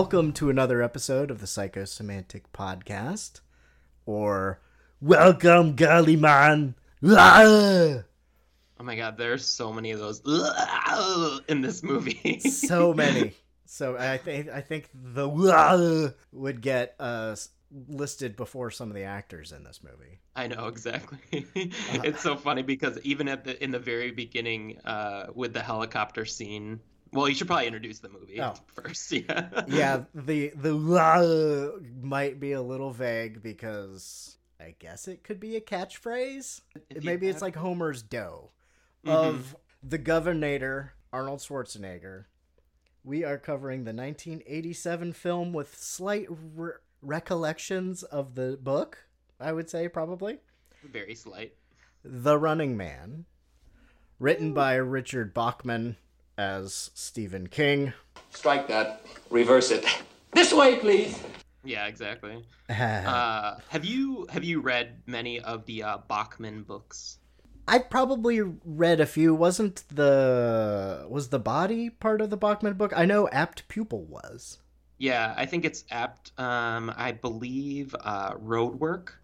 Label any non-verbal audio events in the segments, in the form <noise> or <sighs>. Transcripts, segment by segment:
Welcome to another episode of the Psychosemantic Podcast, or Welcome, Gully Man. Ah! Oh my god, there's so many of those <laughs> in this movie. so <laughs> many. So I think I think the ah would get uh, listed before some of the actors in this movie. I know exactly. <laughs> it's so funny because even at the in the very beginning, uh, with the helicopter scene. Well, you should probably introduce the movie Oh. <laughs> first. Yeah. yeah, the the ah <laughs> might be a little vague because I guess it could be a catchphrase. Maybe it's like Homer's dough Mhm. of the Governor Arnold Schwarzenegger. We are covering the 1987 film with slight re- recollections of the book. I would say probably very slight. The Running Man, written by Richard Bachman as Stephen King. Strike that. Reverse it. This way, please. Yeah, exactly. <laughs> Uh, have you have you read many of the uh, Bachman books? I probably read a few. Wasn't the was the body part of the Bachman book? I know Apt Pupil was. Yeah, I think it's apt. Um, I believe uh, Roadwork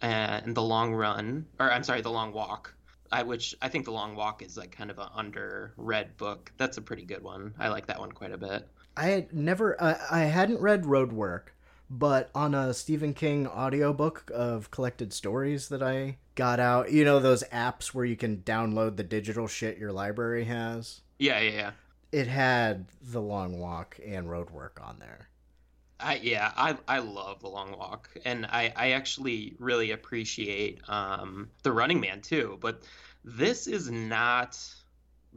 and The Long Run, or I'm sorry, The Long Walk. I which I think The Long Walk is like kind of an under-read book. That's a pretty good one. I like that one quite a bit. I had never I, I hadn't read Roadwork, but on a Stephen King audiobook of collected stories that I got out, you know those apps where you can download the digital shit your library has. Yeah, yeah, yeah. It had The Long Walk and Roadwork on there. I yeah, I I love The Long Walk, and I I actually really appreciate um The Running Man too. But this is not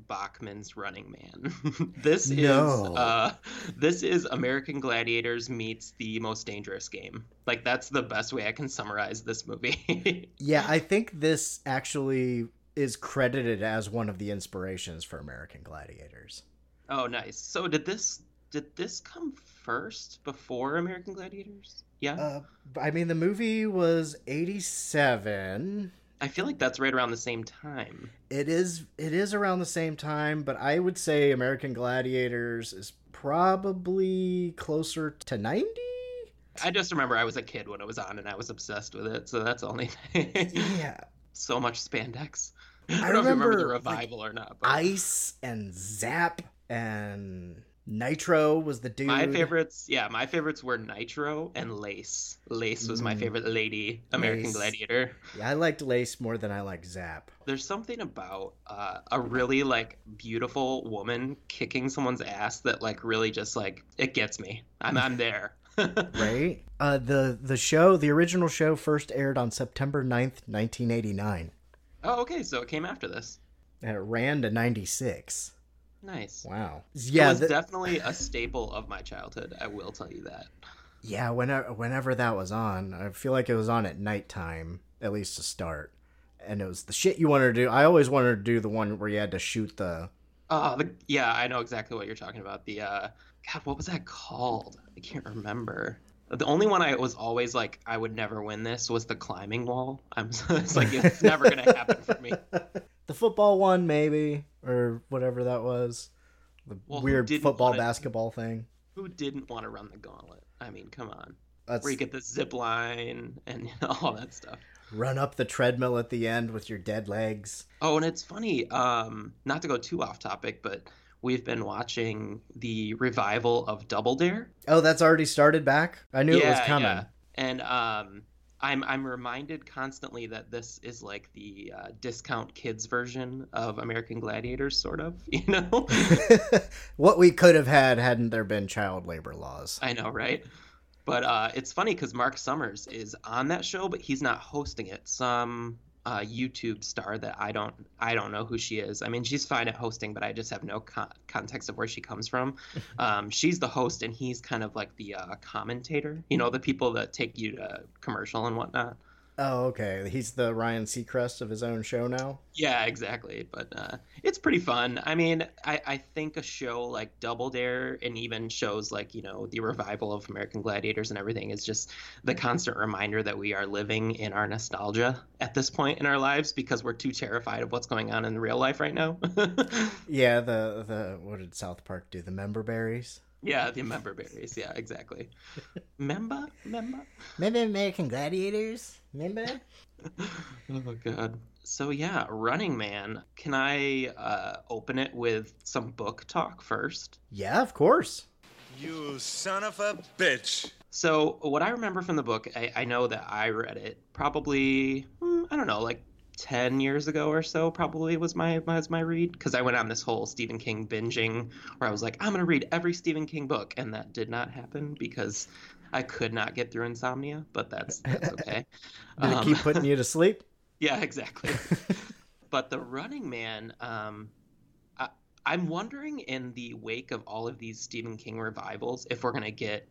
Bachman's Running Man. <laughs> this No. is uh this is American Gladiators meets The Most Dangerous Game. Like that's the best way I can summarize this movie. <laughs> Yeah, I think this actually is credited as one of the inspirations for American Gladiators. oh, nice. So did this did this come first before American Gladiators? Yeah. Uh, I mean, the movie was 87. I feel like that's right around the same time. It is it is around the same time, but I would say American Gladiators is probably closer to 90. I just remember I was a kid when it was on and I was obsessed with it, so that's the only thing. Yeah. <laughs> so much spandex. I I don't know if you remember the remember, like, revival or not. But Ice and Zap and Nitro was the dude. my favorites, yeah, my favorites were Nitro and Lace. Lace was my Mm. favorite lady American Lace. Gladiator. Yeah, I liked Lace more than I liked Zap. There's something about uh, a really like beautiful woman kicking someone's ass that like really just like it gets me. I'm I'm <laughs> there. right? Uh, the the show, the original show, first aired on September 9th, 1989. oh, okay, so it came after this. And it ran to 96. Nice. Wow. Yeah, it Yeah, was th- definitely a staple of my childhood. I will tell you that. yeah. Whenever whenever that was on, I feel like it was on at nighttime, at least to start. And it was the shit you wanted to do. I always wanted to do the one where you had to shoot the. Oh, the, yeah, I know exactly what you're talking about. The uh, God, what was that called? I can't remember. The only one I was always like, I would never win this was the climbing wall. I'm <laughs> it's like it's never gonna happen for me. <laughs> the football one, maybe, or whatever that was. The Well, weird football wanna- basketball thing. Who didn't want to run the gauntlet? I mean, come on. That's Where you get the zip line and <laughs> all that stuff. run up the treadmill at the end with your dead legs. Oh, and it's funny. Um, not to go too off topic, but we've been watching the revival of Double Dare. Oh, that's already started back. I knew it was coming. And um, I'm I'm reminded constantly that this is like the uh, discount kids version of American Gladiators, sort of. <laughs> You know? <laughs> what we could have had hadn't there been child labor laws. I know, right? But uh, it's funny because Mark Summers is on that show, but he's not hosting it. Some uh, YouTube star that I don't I don't know who she is. I mean, she's fine at hosting, but I just have no con- context of where she comes from. <laughs> Um, she's the host, and he's kind of like the uh, commentator. You know, the people that take you to commercial and whatnot. Oh, okay. He's the Ryan Seacrest of his own show now. Yeah, exactly. But uh, it's pretty fun. I mean, I, I think a show like Double Dare and even shows like, you know, the revival of American Gladiators and everything is just the constant reminder that we are living in our nostalgia at this point in our lives because we're too terrified of what's going on in real life right now. <laughs> Yeah, the the what did South Park do? The member berries. Yeah, the member berries. Yeah, exactly. <laughs> Member, member. Remember American Gladiators? Remember? <laughs> Oh god. So yeah, Running Man. Can I uh, open it with some book talk first? Yeah, of course. You son of a bitch. So what I remember from the book, I, I know that I read it probably hmm, I don't know, like ten years ago or so. Probably was my was my read because I went on this whole Stephen King binging where I was like, I'm gonna read every Stephen King book, and that did not happen because I could not get through insomnia. But that's that's <laughs> okay. Did it Um, keep putting you to sleep? <laughs> Yeah, exactly. <laughs> but the Running Man, um, I, I'm wondering in the wake of all of these Stephen King revivals, if we're gonna get,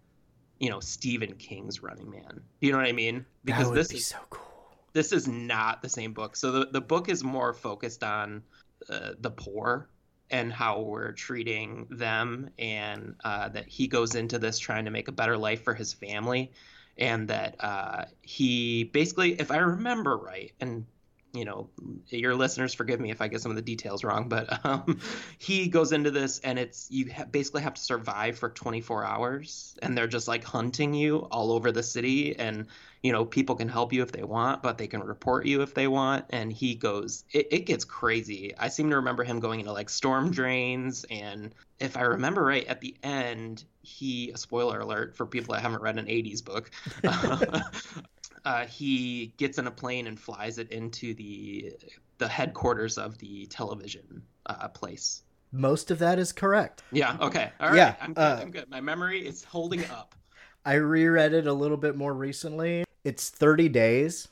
you know, Stephen King's Running Man. You know what I mean? that would this be is so cool. This is not the same book. So the the book is more focused on uh, the poor and how we're treating them, and uh, that he goes into this trying to make a better life for his family, and that uh, he basically, if I remember right, and you know, your listeners forgive me if I get some of the details wrong, but <laughs> um, he goes into this and it's you ha- basically have to survive for 24 hours, and they're just like hunting you all over the city, and you know, people can help you if they want, but they can report you if they want. And he goes, it, it gets crazy. I seem to remember him going into like storm drains, and if I remember right, at the end, he spoiler alert for people that haven't read an 80s book. <laughs> uh, he gets in a plane and flies it into the the headquarters of the television uh, place. Most of that is correct. Yeah. Okay. All right. Yeah, I'm good. uh, I'm good. My memory is holding up. <laughs> I reread it a little bit more recently. It's 30 days.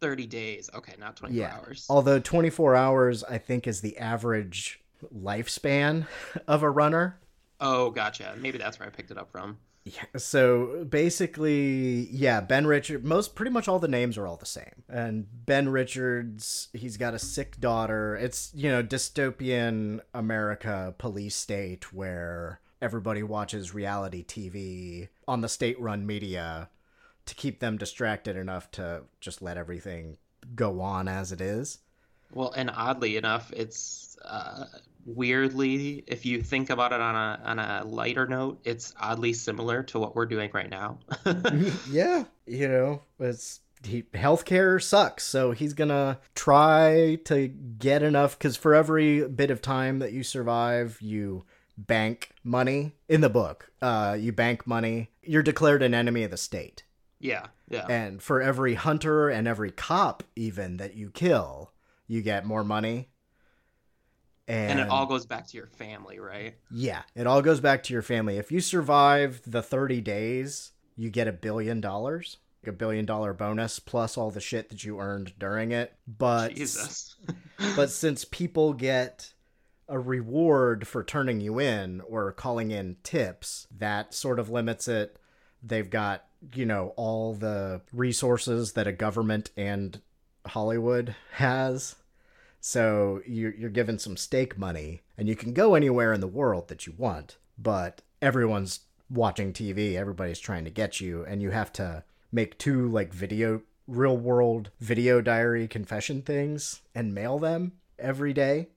Thirty days. Okay, not twenty four Yeah. hours. Although 24 hours, I think, is the average lifespan <laughs> of a runner. Oh, gotcha. Maybe that's where I picked it up from. Yeah, so basically, yeah, Ben Richard. Most pretty much all the names are all the same. And Ben Richards, he's got a sick daughter. It's you know dystopian America, police state where everybody watches reality TV on the state-run media to keep them distracted enough to just let everything go on as it is. Well, and oddly enough, it's uh, weirdly, if you think about it on a on a lighter note, it's oddly similar to what we're doing right now. <laughs> <laughs> yeah, you know, it's he healthcare sucks, so he's gonna try to get enough because for every bit of time that you survive, you bank money in the book. Uh, you bank money. You're declared an enemy of the state, yeah, yeah. and for every hunter and every cop even that you kill, you get more money. And, and it all goes back to your family, right? yeah, it all goes back to your family. If you survive the 30 days, you get a billion dollars, a billion dollar bonus plus all the shit that you earned during it. But Jesus. <laughs> but since people get a reward for turning you in or calling in tips, that sort of limits it. They've got, you know, all the resources that a government and Hollywood has. So you're, you're given some stake money, and you can go anywhere in the world that you want, but everyone's watching TV, everybody's trying to get you, and you have to make two, like, video, real world video diary confession things and mail them every day.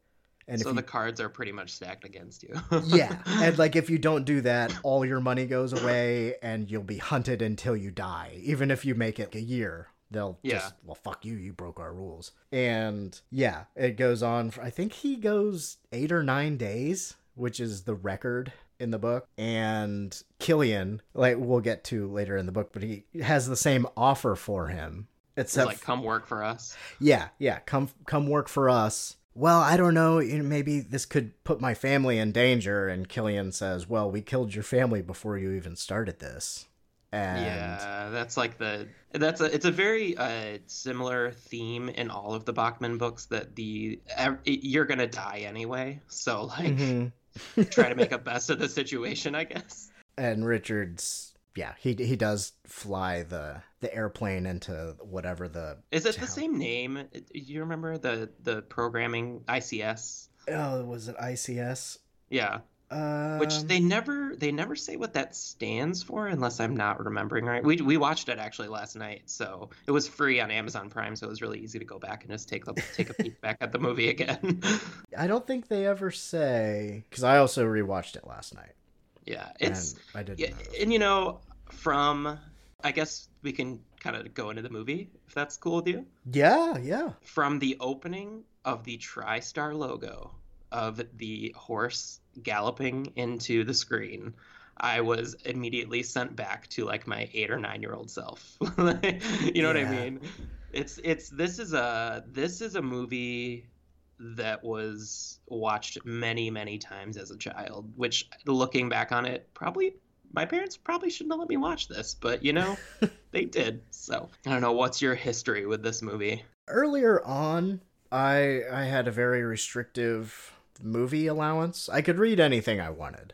And so if you, the cards are pretty much stacked against you. yeah, <laughs> and like if you don't do that, all your money goes away, and you'll be hunted until you die. Even if you make it a year, they'll Yeah. just well, fuck you, you broke our rules. And yeah, it goes on. For, I think he goes eight or nine days, which is the record in the book. And Killian, like we'll get to later in the book, but he has the same offer for him. It's Except like, come work for us. yeah, yeah, come come work for us. Well, I don't know, maybe this could put my family in danger and Killian says, "Well, we killed your family before you even started this." And Yeah, that's like the that's a it's a very uh, similar theme in all of the Bachman books that the ev- you're gonna die anyway, so like Mhm. try to make <laughs> a best of the situation, I guess. and Richards, yeah, he he does fly the the airplane into whatever the Is it the same name? You remember the the programming ICS? Oh, was it ICS? Yeah, Um, which they never they never say what that stands for unless I'm not remembering right. We we watched it actually last night, so it was free on Amazon Prime, so it was really easy to go back and just take a take a peek back at the movie again. <laughs> I don't think they ever say because I also rewatched it last night. Yeah, it's and I didn't. yeah, and you know, from I guess we can kind of go into the movie if that's cool with you. yeah, yeah. From the opening of the TriStar logo of the horse galloping into the screen, I was immediately sent back to like my eight or nine year old self. <laughs> you know what I mean? It's it's this is a this is a movie that was watched many many times as a child which looking back on it probably my parents probably shouldn't have let me watch this but you know <laughs> they did so i don't know what's your history with this movie Earlier on, I I had a very restrictive movie allowance. I could read anything I wanted.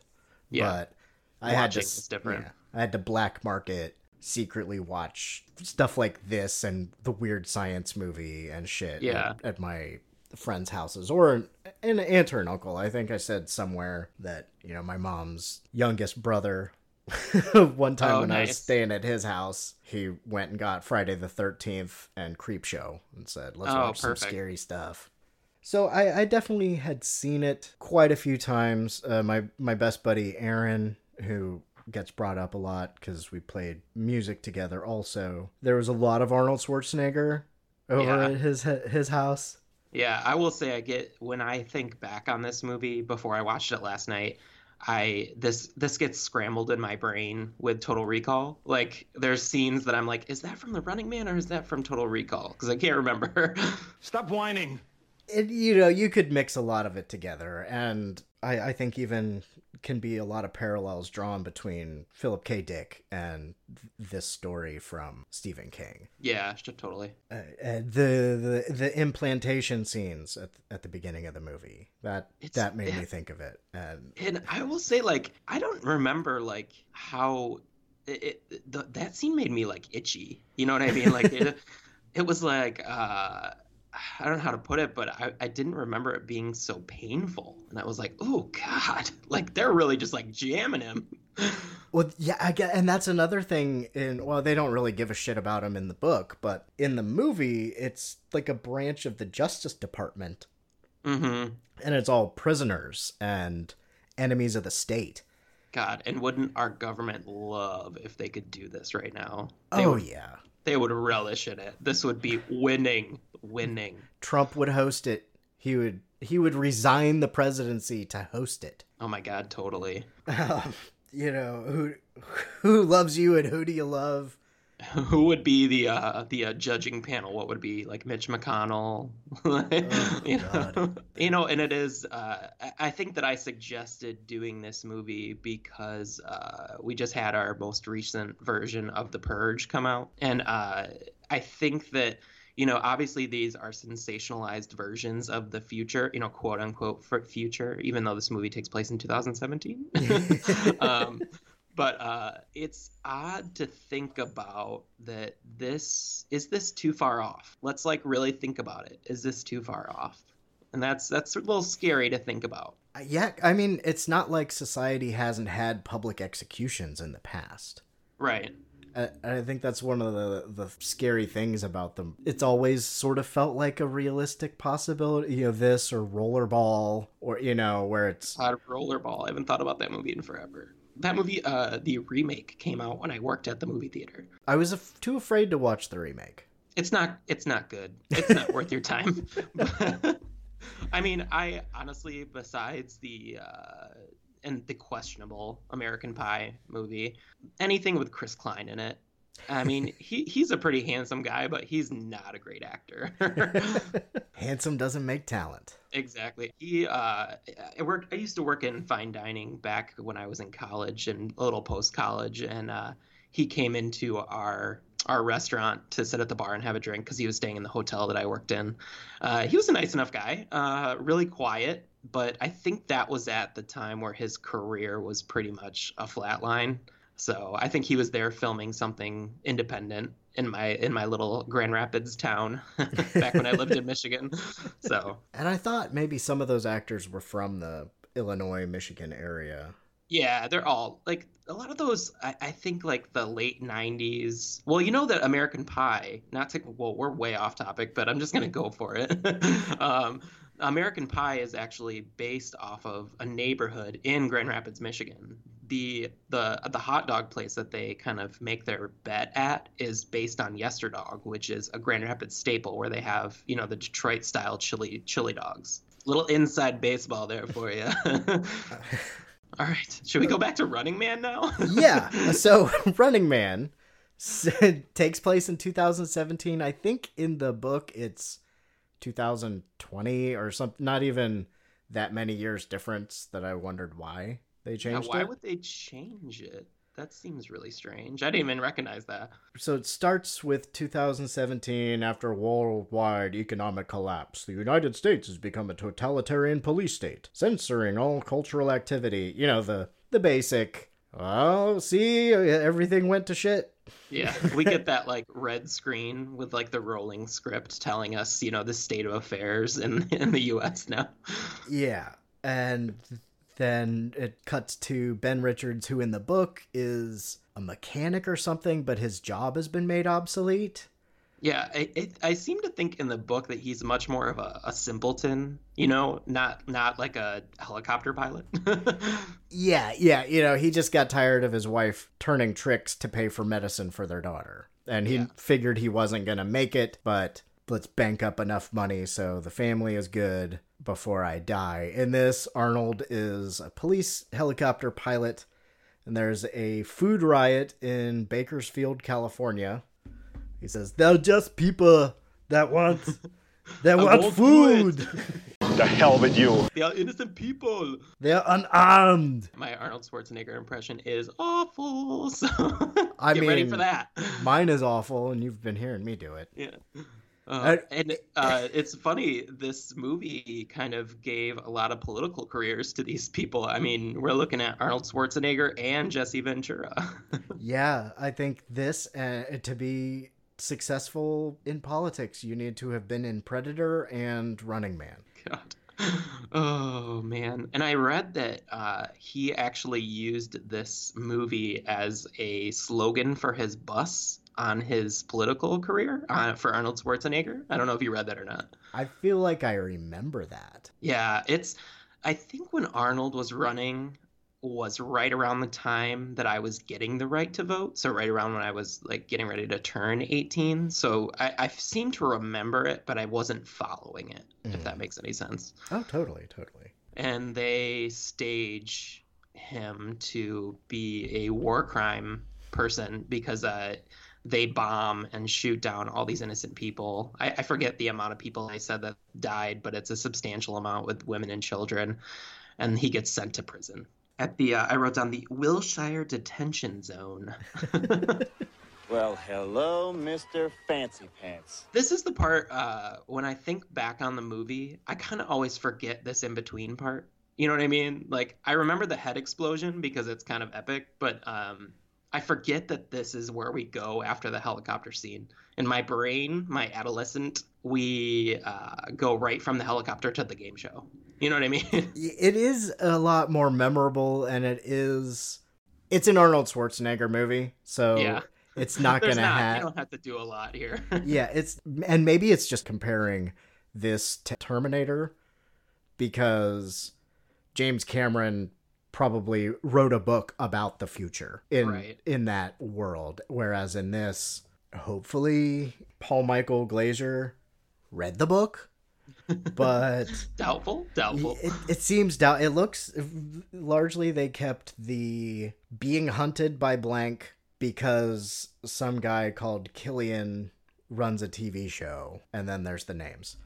Yeah. But I had to Watching different. yeah, I had to black market secretly watch stuff like this and the weird science movie and shit Yeah. at, at my friends' houses or an, an aunt or an uncle. I think I said somewhere that, you know, my mom's youngest brother <laughs> one time Oh, when I was staying at his house, he went and got Friday the 13th and Creepshow and said, let's Oh, watch perfect. some scary stuff. So I, I definitely had seen it quite a few times. Uh, my my best buddy Aaron, who gets brought up a lot because we played music together. Also, there was a lot of Arnold Schwarzenegger over Yeah. at his his house. Yeah i will say i get when i think back on this movie before i watched it last night i this this gets scrambled in my brain with total recall. Like there's scenes that i'm like is that from the running man or is that from total recall? Because i can't remember. <laughs> Stop whining. It, you know, you could mix a lot of it together, and I, I think even can be a lot of parallels drawn between Philip K. Dick and th- this story from Stephen King. yeah totally uh, uh, the the the implantation scenes at at the beginning of the movie that It's- that made me think of it and And I will say, like, I don't remember like how it, it the, that scene made me like itchy. You know what I mean? Like it, <laughs> it was like uh, I don't know how to put it, but I, I didn't remember it being so painful. And I was like, oh god, <laughs> like they're really just like jamming him. <laughs> well yeah I get and that's another thing in well they don't really give a shit about him in the book but in the movie it's like a branch of the Justice Department mm-hmm. and it's all prisoners and enemies of the state. God, and wouldn't our government love if they could do this right now? They Oh would, yeah. they would relish in it. This would be winning, winning. Trump would host it. He would he would resign the presidency to host it. Oh my God, totally. Um, <laughs> you know who who loves you and who do you love? Who would be the uh, the uh, judging panel? What would be like Mitch McConnell? <laughs> you, know? <laughs> You know, and it is. Uh, I- I think that I suggested doing this movie because uh, we just had our most recent version of The Purge come out, and uh, I think that you know, obviously these are sensationalized versions of the future, you know, quote unquote future, even though this movie takes place in 2017. <laughs> um, but uh, it's odd to think about that this is this too far off. Let's like really think about it. Is this too far off? And that's that's a little scary to think about. Yeah, I mean, it's not like society hasn't had public executions in the past. Right. I, I think that's one of the the scary things about them. It's always sort of felt like a realistic possibility, you know, this or Rollerball, or you know, where it's of Rollerball. I haven't thought about that movie in forever. That movie, uh, the remake came out when I worked at the movie theater. I was af- too afraid to watch the remake. It's not. It's not good. It's not worth your time. <laughs> I mean, I honestly, besides the uh, and the questionable American Pie movie, anything with Chris Klein in it. I mean, <laughs> he he's a pretty handsome guy, but he's not a great actor. <laughs> Handsome doesn't make talent. Exactly. He uh I worked I used to work in fine dining back when I was in college and a little post college and uh he came into our our restaurant to sit at the bar and have a drink because he was staying in the hotel that I worked in. Uh, he was a nice enough guy, uh, really quiet, but I think that was at the time where his career was pretty much a flat line. So I think he was there filming something independent in my in my little Grand Rapids town <laughs> back when I lived in Michigan. So And I thought maybe some of those actors were from the Illinois, Michigan area. Yeah, they're all like a lot of those. I, I think like the late '90s. Well, you know that American Pie. Not to well, we're way off topic, but I'm just gonna go for it. <laughs> um, American Pie is actually based off of a neighborhood in Grand Rapids, Michigan. the the the hot dog place that they kind of make their bet at is based on Yesterdog, which is a Grand Rapids staple where they have you know the Detroit style chili chili dogs. Little inside baseball there for you. <laughs> All right, should we go back to Running Man now? <laughs> yeah. So <laughs> Running Man takes place in 2017. I think in the book it's 2020 or something. Not even that many years difference. That I wondered why they changed why it. would they change it? That seems really strange. I didn't even recognize that. So it starts with 2017 after worldwide economic collapse. The United States has become a totalitarian police state, censoring all cultural activity. You know, the the basic, oh, see, everything went to shit. Yeah, <laughs> we get that like red screen with like the rolling script telling us, you know, the state of affairs in <laughs> in the U.S. now. Yeah. And then it cuts to Ben Richards, who in the book is a mechanic or something, but his job has been made obsolete. Yeah, I, it, I seem to think in the book that he's much more of a, a simpleton, you know, not not like a helicopter pilot. <laughs> Yeah, yeah, you know, he just got tired of his wife turning tricks to pay for medicine for their daughter. And he Yeah. figured he wasn't going to make it, but let's bank up enough money so the family is good before I die. In this, Arnold is a police helicopter pilot, and there's a food riot in Bakersfield, California. He says, They're just people that want <laughs> that want food. <laughs> The hell with you. they are innocent people. They're unarmed. My Arnold Schwarzenegger impression is awful. <laughs> So I get ready for that. Mine is awful, and you've been hearing me do it. Yeah. Uh, I- and uh, it's funny, this movie kind of gave a lot of political careers to these people. I mean, we're looking at Arnold Schwarzenegger and Jesse Ventura. Yeah, I think this uh, to be successful in politics, you need to have been in Predator and Running Man. God. <laughs> Oh man. And I read that uh, he actually used this movie as a slogan for his bus on his political career uh, for Arnold Schwarzenegger. I don't know if you read that or not. I feel like I remember that. Yeah, it's. I think when Arnold was running was right around the time that I was getting the right to vote. So right around when I was like getting ready to turn 18. So I, I seem to remember it, but I wasn't following it. If that makes any sense. Oh, totally, totally. And they stage him to be a war crime person because uh, they bomb and shoot down all these innocent people. I, I forget the amount of people they said that died, but it's a substantial amount with women and children. And he gets sent to prison. At the, uh, I wrote down the Wilshire Detention Zone. <laughs> Well, hello, Mr. Fancy Pants. this is the part uh, when I think back on the movie, I kind of always forget this in between part. You know what I mean? Like I remember the head explosion because it's kind of epic, but um, I forget that this is where we go after the helicopter scene. In my brain, my adolescent, we uh, go right from the helicopter to the game show. You know what I mean? It is a lot more memorable, and it is. It's an Arnold Schwarzenegger movie, so Yeah. it's <laughs> not gonna not. You have. don't have to do a lot here. <laughs> yeah, it's and maybe it's just comparing this to Terminator because James Cameron probably wrote a book about the future in Right. in that world whereas in this hopefully Paul Michael Glaser read the book but <laughs> doubtful. Doubtful. it, it seems doubt it looks largely they kept the being hunted by blank because some guy called Killian runs a TV show and then there's the names.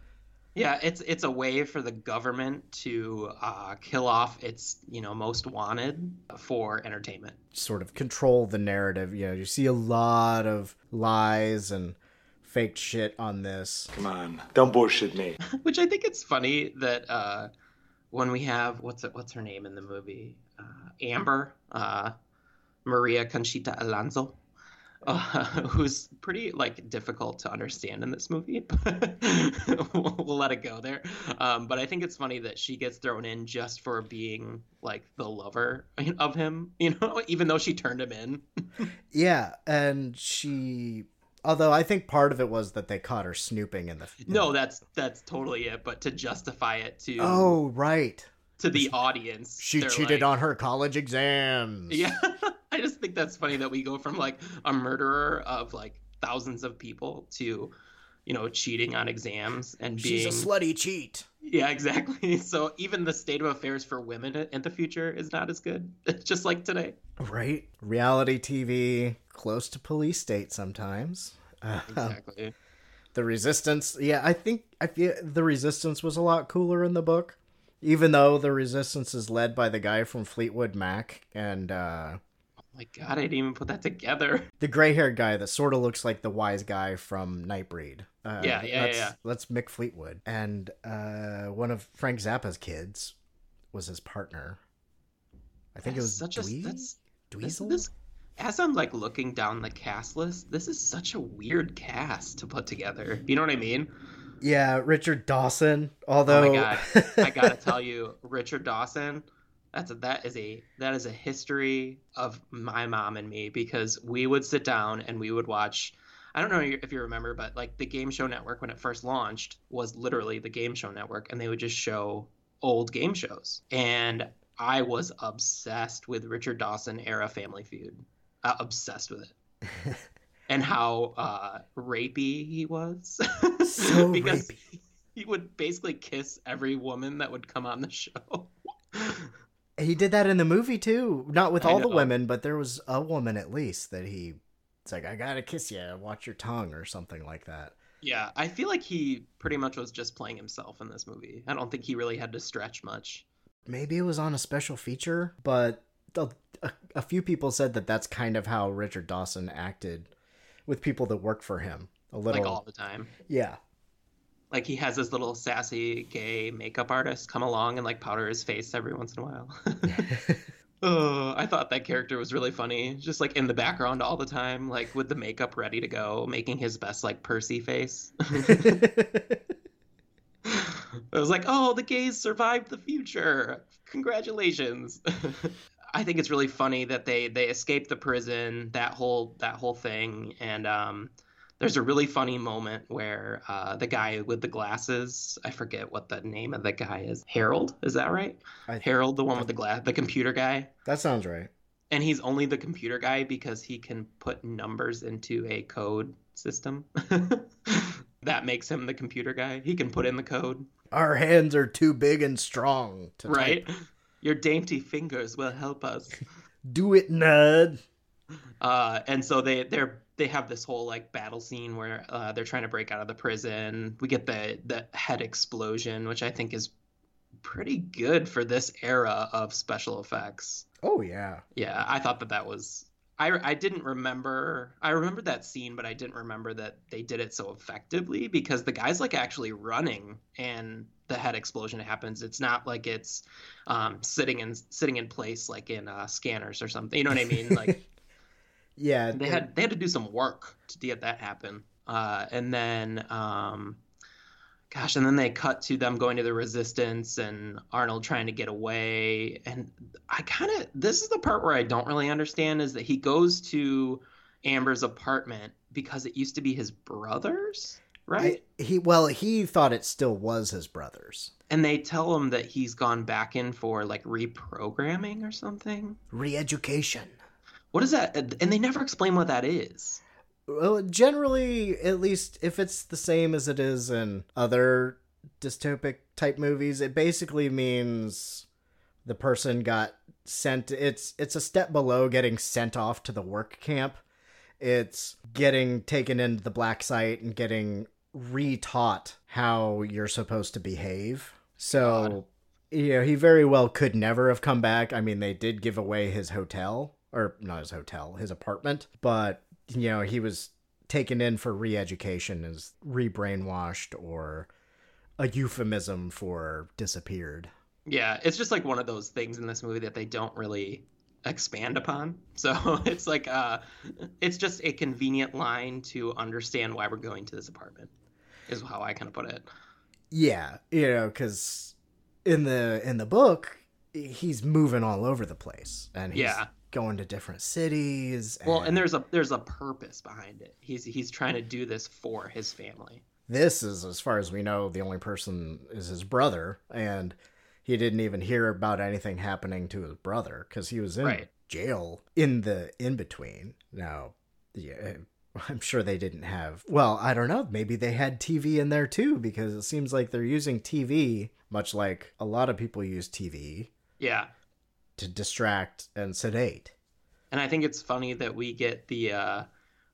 Yeah, it's it's a way for the government to uh, kill off its you know most wanted for entertainment. Sort of control the narrative. You know, you see a lot of lies and faked shit on this. Come on, don't bullshit me. <laughs> Which I think it's funny that uh, when we have what's it, what's her name in the movie, uh, Amber, uh, Maria Conchita Alonso, uh, <laughs> who's pretty like difficult to understand in this movie. <laughs> But we'll, we'll let it go there. Um, but I think it's funny that she gets thrown in just for being like the lover of him, you know, even though she turned him in. Yeah, and she although I think part of it was that they caught her snooping in the No, that's that's totally it. But to justify it to Oh, right. to the audience. She cheated like- on her college exams. Yeah, <laughs> I just think that's funny that we go from like a murderer of like thousands of people to, you know, cheating on exams and being She's a slutty cheat. yeah, exactly. <laughs> So even the state of affairs for women in the future is not as good, <laughs> just like today. Right? Reality TV, close to police state sometimes. Uh, Exactly. the resistance, yeah, I think I feel the resistance was a lot cooler in the book. Even though the resistance is led by the guy from Fleetwood Mac and uh Oh my god, I didn't even put that together. <laughs> the gray-haired guy that sort of looks like the wise guy from Nightbreed. Uh, Yeah, yeah, that's, yeah. That's Mick Fleetwood, and uh, one of Frank Zappa's kids was his partner. I think it was such a Dwee- that's this, Dweezil? this as I'm like looking down the cast list, this is such a weird cast to put together. You know what I mean? Yeah, Richard Dawson. Although, Oh my god, I gotta tell you, Richard Dawson. That's a, that is a that is a history of my mom and me because we would sit down and we would watch. I don't know if you remember, but like the Game Show Network when it first launched was literally the Game Show Network, and they would just show old game shows. And I was obsessed with Richard Dawson era Family Feud, uh, obsessed with it, <laughs> and how uh, rapey he was. So <laughs> because rapey. he would basically kiss every woman that would come on the show. he did that in the movie too. Not with all the women, but there was a woman at least that he. It's like I gotta kiss you, watch your tongue, or something like that. yeah, I feel like he pretty much was just playing himself in this movie. I don't think he really had to stretch much. maybe it was on a special feature, but a, a few people said that that's kind of how Richard Dawson acted with people that worked for him. A little, Like all the time. yeah, Like he has this little sassy gay makeup artist come along and like powder his face every once in a while. <laughs> <laughs> Oh, I thought that character was really funny. Just like in the background all the time, like with the makeup ready to go, making his best like Percy face. <laughs> I was like, oh, the gays survived the future. Congratulations. I think it's really funny that they they escaped the prison, that whole that whole thing, and um, there's a really funny moment where uh, the guy with the glasses, I forget what the name of the guy is. Harold, is that right? I- Harold, the one with the glass, the computer guy. that sounds right. And he's only the computer guy because he can put numbers into a code system. <laughs> that makes him the computer guy. He can put in the code, Our hands are too big and strong to right? type. Your dainty fingers will help us. <laughs> Do it, Ned. Uh, and so they they're they have this whole like battle scene where uh, they're trying to break out of the prison. We get the the head explosion, which I think is pretty good for this era of special effects. Oh yeah. Yeah, I thought that that was. I, I didn't remember. I remember that scene, but I didn't remember that they did it so effectively because the guy's like actually running and the head explosion happens. It's not like it's um, sitting in sitting in place like in uh, scanners or something. You know what I mean? Like <laughs> Yeah, they had they had to do some work to get that happen. Uh, and then, um, gosh, and then they cut to them going to the resistance and Arnold trying to get away. And I kind of this is the part where I don't really understand is that he goes to Amber's apartment because it used to be his brother's, right? I, he well, he thought it still was his brother's and they tell him that he's gone back in for like reprogramming or something. re-education. What is that? And they never explain what that is. Well, generally, at least if it's the same as it is in other dystopic type movies, it basically means the person got sent. It's it's a step below getting sent off to the work camp. It's getting taken into the black site and getting retaught how you're supposed to behave. So, you know, he very well could never have come back. I mean, they did give away his hotel, or not his hotel, his apartment, but, you know, he was taken in for re education as re brainwashed or a euphemism for disappeared. Yeah, it's just like one of those things in this movie that they don't really expand upon. <laughs> So it's like uh it's just a convenient line to understand why we're going to this apartment. Is how I kind of put it. Yeah, you know, because in the in the book, he's moving all over the place, and he's Yeah. Going to different cities. Well, and there's a there's a purpose behind it. He's he's trying to do this for his family. this is, as far as we know, the only person is his brother, and he didn't even hear about anything happening to his brother because he was in Right. jail in the in between. Now, yeah, <laughs> I'm sure they didn't have. Well, I don't know. Maybe they had TV in there too because it seems like they're using TV much like a lot of people use TV Yeah. To distract and sedate. And I think it's funny that we get the uh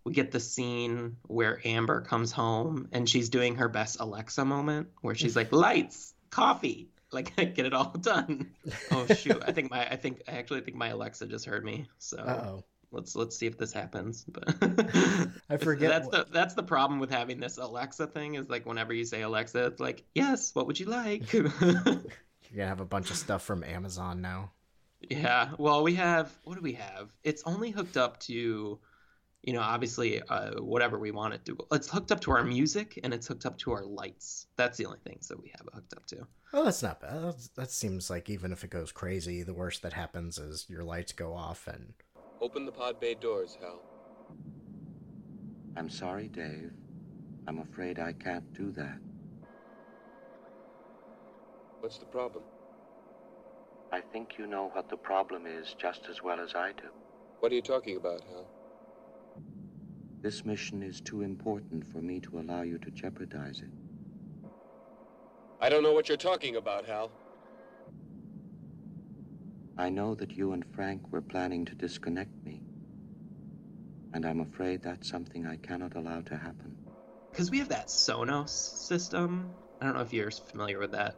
we get the scene where Amber comes home and she's doing her best Alexa moment where she's like lights, coffee, like <laughs> get it all done. <laughs> Oh shoot. I think my I think I actually think my Alexa just heard me. So Uh oh. let's let's see if this happens. But I <laughs> forget That's what- the that's the problem with having this Alexa thing is like whenever you say Alexa, it's like, yes, what would you like? You're gonna have a bunch of stuff from Amazon now. Yeah. Well, we have what do we have? It's only hooked up to, you know, obviously uh, whatever we want it to. It's hooked up to our music and it's hooked up to our lights. That's the only things that we have it hooked up to. Oh, that's not bad. That's, that seems like even if it goes crazy, the worst that happens is your lights go off and Open the pod bay doors, Hal. I'm sorry, Dave. I'm afraid I can't do that. What's the problem? I think you know what the problem is just as well as I do. What are you talking about, Hal? This mission is too important for me to allow you to jeopardize it. I don't know what you're talking about, Hal. I know that you and Frank were planning to disconnect me. And I'm afraid that's something I cannot allow to happen. Because we have that Sonos system. I don't know if you're familiar with that.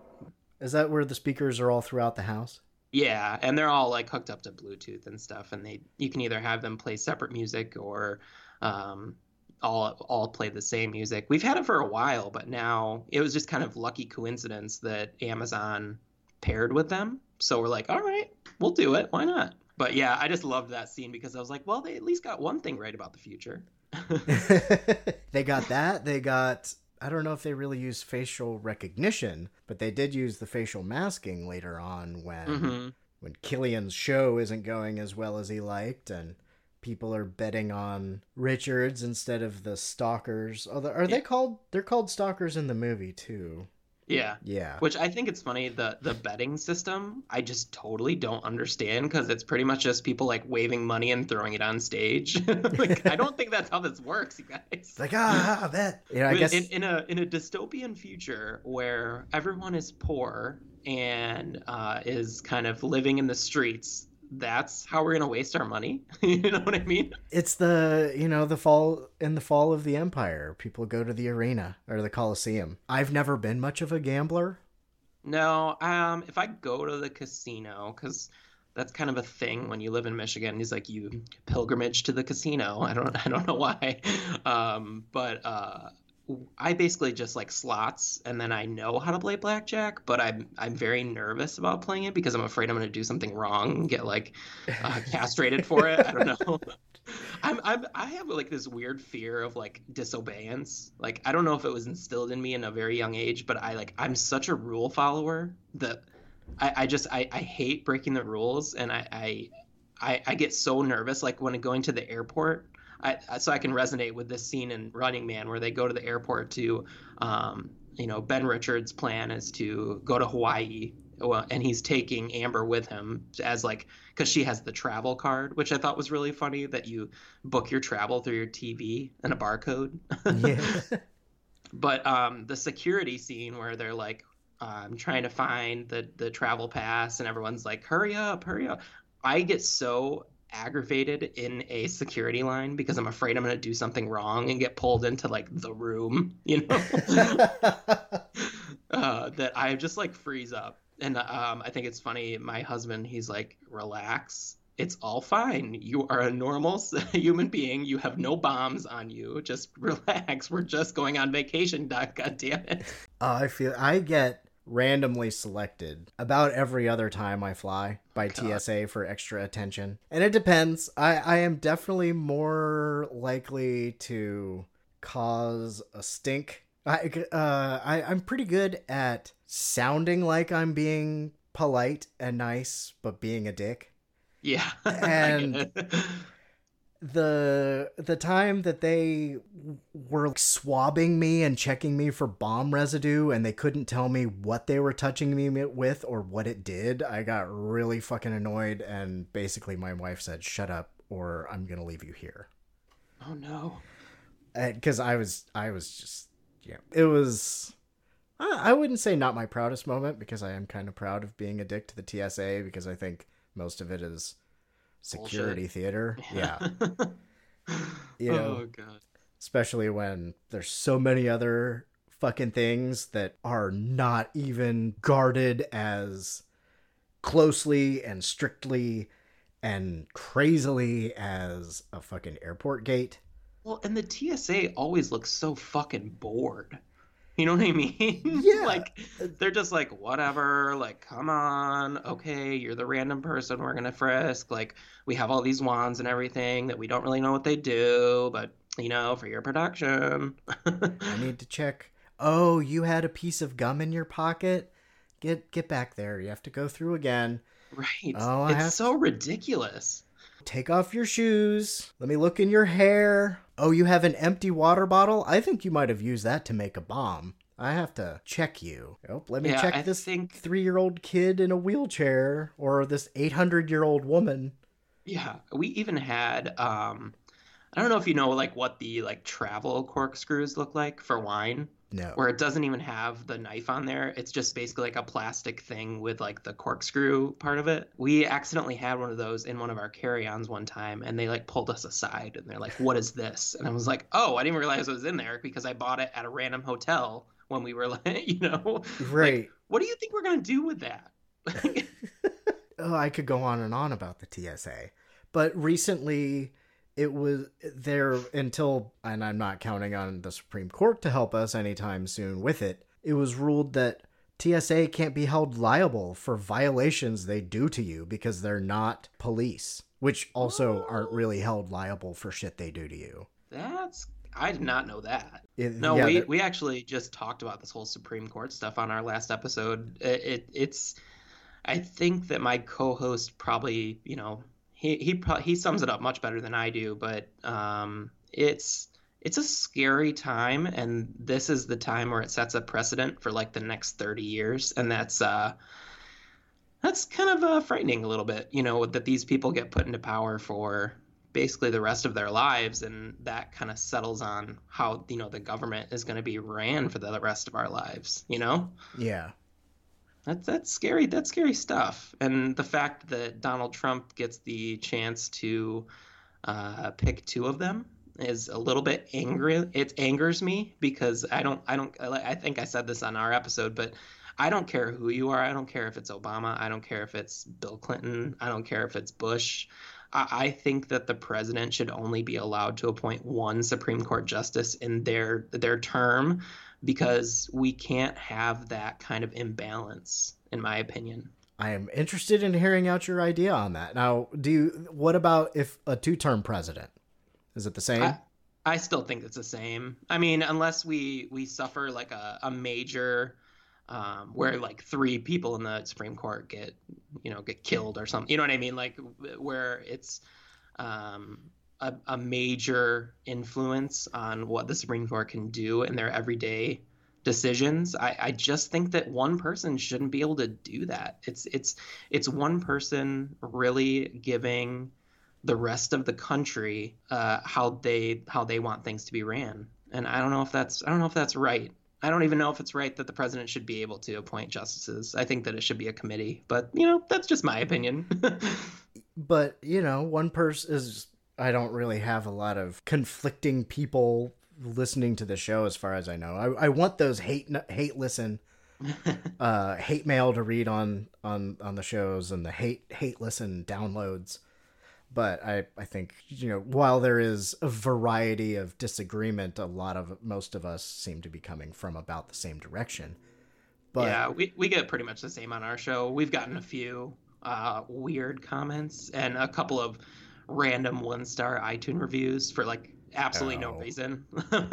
Is that where the speakers are all throughout the house? Yeah, and they're all like hooked up to Bluetooth and stuff, and they you can either have them play separate music or um, all all play the same music. We've had it for a while, but now it was just kind of lucky coincidence that Amazon paired with them. So we're like, all right, we'll do it. Why not? But yeah, I just loved that scene because I was like, well, they at least got one thing right about the future. <laughs> <laughs> they got that. They got. I don't know if they really used facial recognition, but they did use the facial masking later on when hmm when Killian's show isn't going as well as he liked, and people are betting on Richards instead of the stalkers. Although, are they called? They're called stalkers in the movie too. Yeah. Yeah. Which I think it's funny the the betting system. I just totally don't understand because it's pretty much just people like waving money and throwing it on stage. <laughs> like I don't think that's how this works, you guys. It's like ah, that. <laughs> Yeah, I guess. in, in a in a dystopian future where everyone is poor and uh, is kind of living in the streets, that's how we're gonna waste our money. <laughs> you know what I mean? it's the you know the fall in the fall of the empire people go to the arena or the coliseum i've never been much of a gambler No, um, if I go to the casino, because that's kind of a thing when you live in Michigan. He's like you pilgrimage to the casino. I don't, <laughs> I don't know why, um, but uh, I basically just like slots, and then I know how to play blackjack, but I'm, I'm very nervous about playing it because I'm afraid I'm going to do something wrong, and get like uh, <laughs> castrated for it. I don't know. <laughs> I'm, I'm I have like this weird fear of like disobedience. Like I don't know if it was instilled in me in a very young age, but I like I'm such a rule follower that I, I just I, I hate breaking the rules and I, I I I get so nervous like when going to the airport. I, so I can resonate with this scene in Running Man where they go to the airport to, um, you know, Ben Richards' plan is to go to Hawaii, well, and he's taking Amber with him as like because she has the travel card, which I thought was really funny that you book your travel through your TV and a barcode. yeah <laughs> <laughs> but um, the security scene where they're like um, trying to find the the travel pass and everyone's like hurry up hurry up i get so aggravated in a security line because i'm afraid i'm going to do something wrong and get pulled into like the room <laughs> you know? <laughs> Uh, that i just like freeze up. And um, i think it's funny my husband he's like relax. It's all fine. You are a normal <laughs> human being. You have no bombs on you. Just relax. We're just going on vacation god damn it Oh, i feel i get randomly selected about every other time i fly by tsa for extra attention. And it depends. I i am definitely more likely to cause a stink. I uh i i'm pretty good at sounding like i'm being polite and nice but being a dick. Yeah. <laughs> And- I get it. <laughs> the the time that they were swabbing me and checking me for bomb residue and they couldn't tell me what they were touching me with or what it did i got really fucking annoyed and basically my wife said shut up or i'm gonna leave you here Oh no. Uh, because i was i was just yeah it was I I wouldn't say not my proudest moment because I am kind of proud of being a dick to the TSA because I think most of it is security Bullshit. theater. Yeah. <laughs> You oh, know, oh god. especially when there's so many other fucking things that are not even guarded as closely and strictly and crazily as a fucking airport gate. Well, and the TSA always looks so fucking bored. You know what I <laughs> mean? Yeah. like they're just like whatever, like come on, okay, you're the random person we're to frisk. Like we have all these wands and everything that we don't really know what they do, but you know, for your production. I need to <laughs> check. Oh, you had a piece of gum in your pocket? Get get back there. You have to go through again. right. Oh, I it's have so ridiculous. Take off your shoes. Let me look in your hair. Oh, you have an empty water bottle? I think you might have used that to make a bomb. I have to check you. Oh, let me Yeah, check I this think- three year old kid in a wheelchair or this 800 year old woman. Yeah, we even had um I don't know if you know like what the like travel corkscrews look like for wine. No. where it doesn't even have the knife on there. It's just basically like a plastic thing with like the corkscrew part of it. We accidentally had one of those in one of our carry-ons one time and they like pulled us aside and they're like, "What is this?" And I was like, "Oh, I didn't realize it was in there because I bought it at a random hotel when we were <laughs> like, you know, Right. Like, what do you think we're going to do with that?" <laughs> oh, I could go on and on about the TSA. But recently it was there until and I'm not counting on the Supreme Court to help us anytime soon with it. It was ruled that TSA can't be held liable for violations they do to you because they're not police, which also aren't really held liable for shit they do to you. That's I did not know that. It- No, yeah, we, we actually just talked about this whole Supreme Court stuff on our last episode. It, it it's I think that my co-host probably, you know, he he he sums it up much better than I do, but um it's it's a scary time and this is the time where it sets a precedent for like the next 30 years and that's uh that's kind of uh, frightening a little bit, you know, that these people get put into power for basically the rest of their lives, and that kind of settles on how you know the government is going to be ran for the rest of our lives. You know, yeah. That's that's scary. That's scary stuff. And the fact that Donald Trump gets the chance to uh, pick two of them is a little bit angry. It angers me because I don't. I don't. I think I said this on our episode, but I don't care who you are. I don't care if it's Obama. I don't care if it's Bill Clinton. I don't care if it's Bush. I, I think that the president should only be allowed to appoint one Supreme Court justice in their their term because we can't have that kind of imbalance, in my opinion. I am interested in hearing out your idea on that. Now, do you what about if a two-term president? Is it the same? I, I still think it's the same. I mean, unless we we suffer like a, a major um, where like three people in the Supreme Court get you know get killed or something. You know what I mean? Like where it's um, a, a major influence on what the Supreme Court can do in their everyday decisions. I, I just think that one person shouldn't be able to do that. It's it's it's one person really giving the rest of the country uh, how they how they want things to be ran. And I don't know if that's I don't know if that's right. I don't even know if it's right that the president should be able to appoint justices. I think that it should be a committee. But you know, that's just my opinion. <laughs> but you know one person is i don't really have a lot of conflicting people listening to the show as far as i know. I, I want those hate hate listen <laughs> uh hate mail to read on on on the shows and the hate hate listen downloads. But i i think you know while there is a variety of disagreement a lot of most of us seem to be coming from about the same direction. But yeah, we, we get pretty much the same on our show. We've gotten a few uh, weird comments and a couple of random one star iTunes reviews for like absolutely no Oh. reason.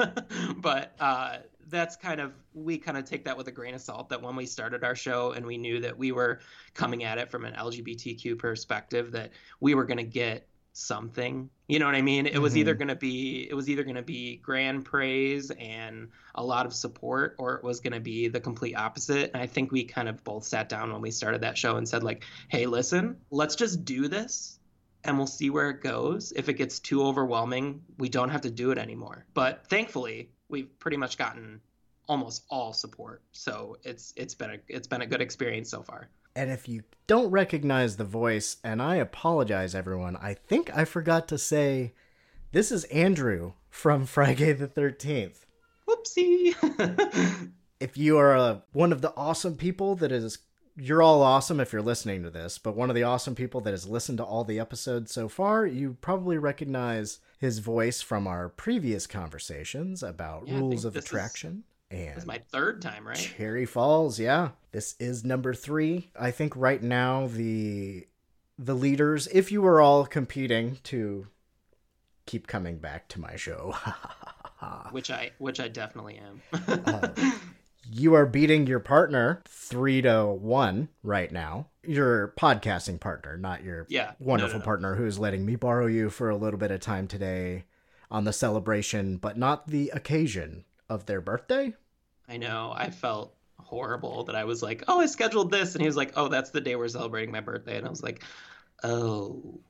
<laughs> but uh, that's kind of, we kind of take that with a grain of salt that when we started our show and we knew that we were coming at it from an LGBTQ perspective, that we were going to get something. You know what I mean? It was either going to be it was either going to be grand praise and a lot of support or it was going to be the complete opposite. And I think we kind of both sat down when we started that show and said like, "Hey, listen, let's just do this and we'll see where it goes. If it gets too overwhelming, we don't have to do it anymore." But thankfully, we've pretty much gotten almost all support. So it's it's been a it's been a good experience so far. And if you don't recognize the voice, and I apologize, everyone, I think I forgot to say this is Andrew from <laughs> FriGay the 13th. Whoopsie. <laughs> If you are a, one of the awesome people that is, you're all awesome if you're listening to this, but one of the awesome people that has listened to all the episodes so far, you probably recognize his voice from our previous conversations about Yeah, rules of this is- attraction. and It's my third time, right? Cherry Falls, yeah. This is number three. I think right now the the leaders, if you were all competing to keep coming back to my show, <laughs> Which I which I definitely am. Um, <laughs> you are beating your partner three to one right now. Your podcasting partner, not your Yeah, no, wonderful no, no. partner who's letting me borrow you for a little bit of time today on the celebration, but not the occasion of their birthday. I know. I felt horrible that I was like, "Oh, I scheduled this," and he was like, "Oh, that's the day we're celebrating my birthday," and I was like, "Oh,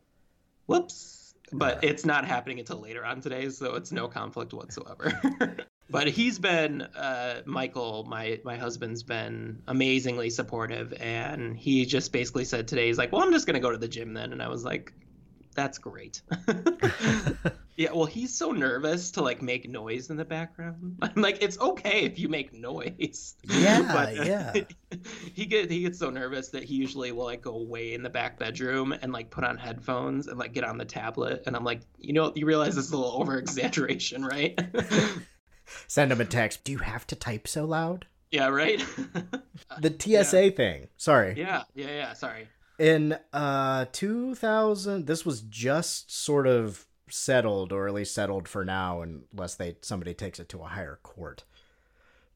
whoops." But it's not happening until later on today, so it's no conflict whatsoever. <laughs> but he's been uh, Michael, my my husband's been amazingly supportive, and he just basically said today, he's like, "Well, I'm just gonna go to the gym then," and I was like, "That's great." <laughs> Yeah, well, he's so nervous to like make noise in the background. <laughs> I'm like, it's okay if you make noise. Yeah, <laughs> yeah. he get he gets so nervous that he usually will like go way in the back bedroom and like put on headphones and like get on the tablet. And I'm like, you know, you realize this is a little over exaggeration, right? Send him a text. Do you have to type so loud? yeah, right. <laughs> The TSA thing. Sorry. yeah, yeah, yeah. Sorry. In uh 2000, this was just sort of settled, or at least settled for now, unless they somebody takes it to a higher court.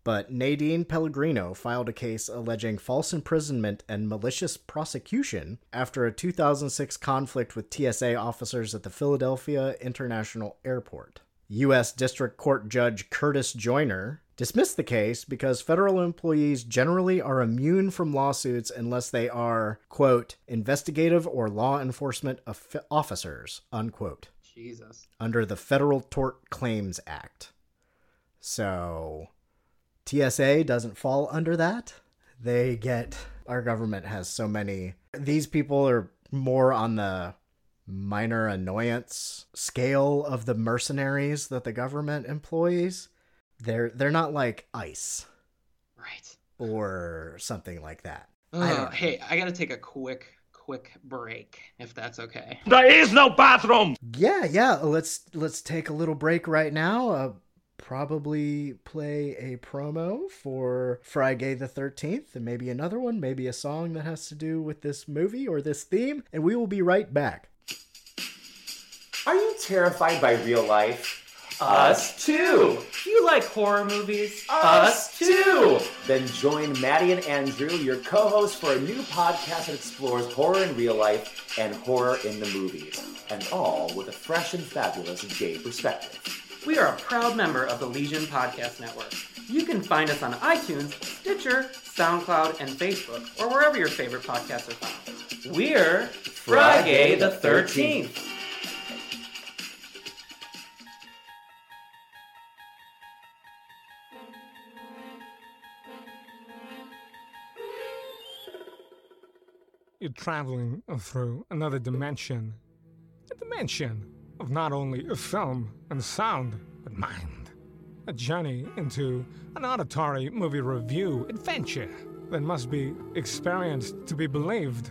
But Nadine Pellegrino filed a case alleging false imprisonment and malicious prosecution after a 2006 conflict with TSA officers at the Philadelphia International Airport. U.S. District Court Judge Curtis Joyner dismissed the case because federal employees generally are immune from lawsuits unless they are, quote, investigative or law enforcement of- officers, unquote Jesus. under the Federal Tort Claims Act. So TSA doesn't fall under that. They get our government has so many these people are more on the minor annoyance scale of the mercenaries that the government employs. They're they're not like ICE Right. or something like that. Uh, hey, I gotta take a quick, quick break if that's okay. There is no bathroom! Yeah, yeah. Let's let's take a little break right now. Uh, probably play a promo for FriGay the Thirteenth, and maybe another one, maybe a song that has to do with this movie or this theme, and we will be right back. Are you terrified by real life? Us uh, too! Do you like horror movies? Us too! Then join Maddie and Andrew, your co hosts, for a new podcast that explores horror in real life and horror in the movies, and all with a fresh and fabulous gay perspective. We are a proud member of the Legion Podcast Network. You can find us on iTunes, Stitcher, SoundCloud, and Facebook, or wherever your favorite podcasts are found. We're FriGay the 13th. You're traveling through another dimension. A dimension of not only film and sound, but mind. A journey into an auditory movie review adventure that must be experienced to be believed.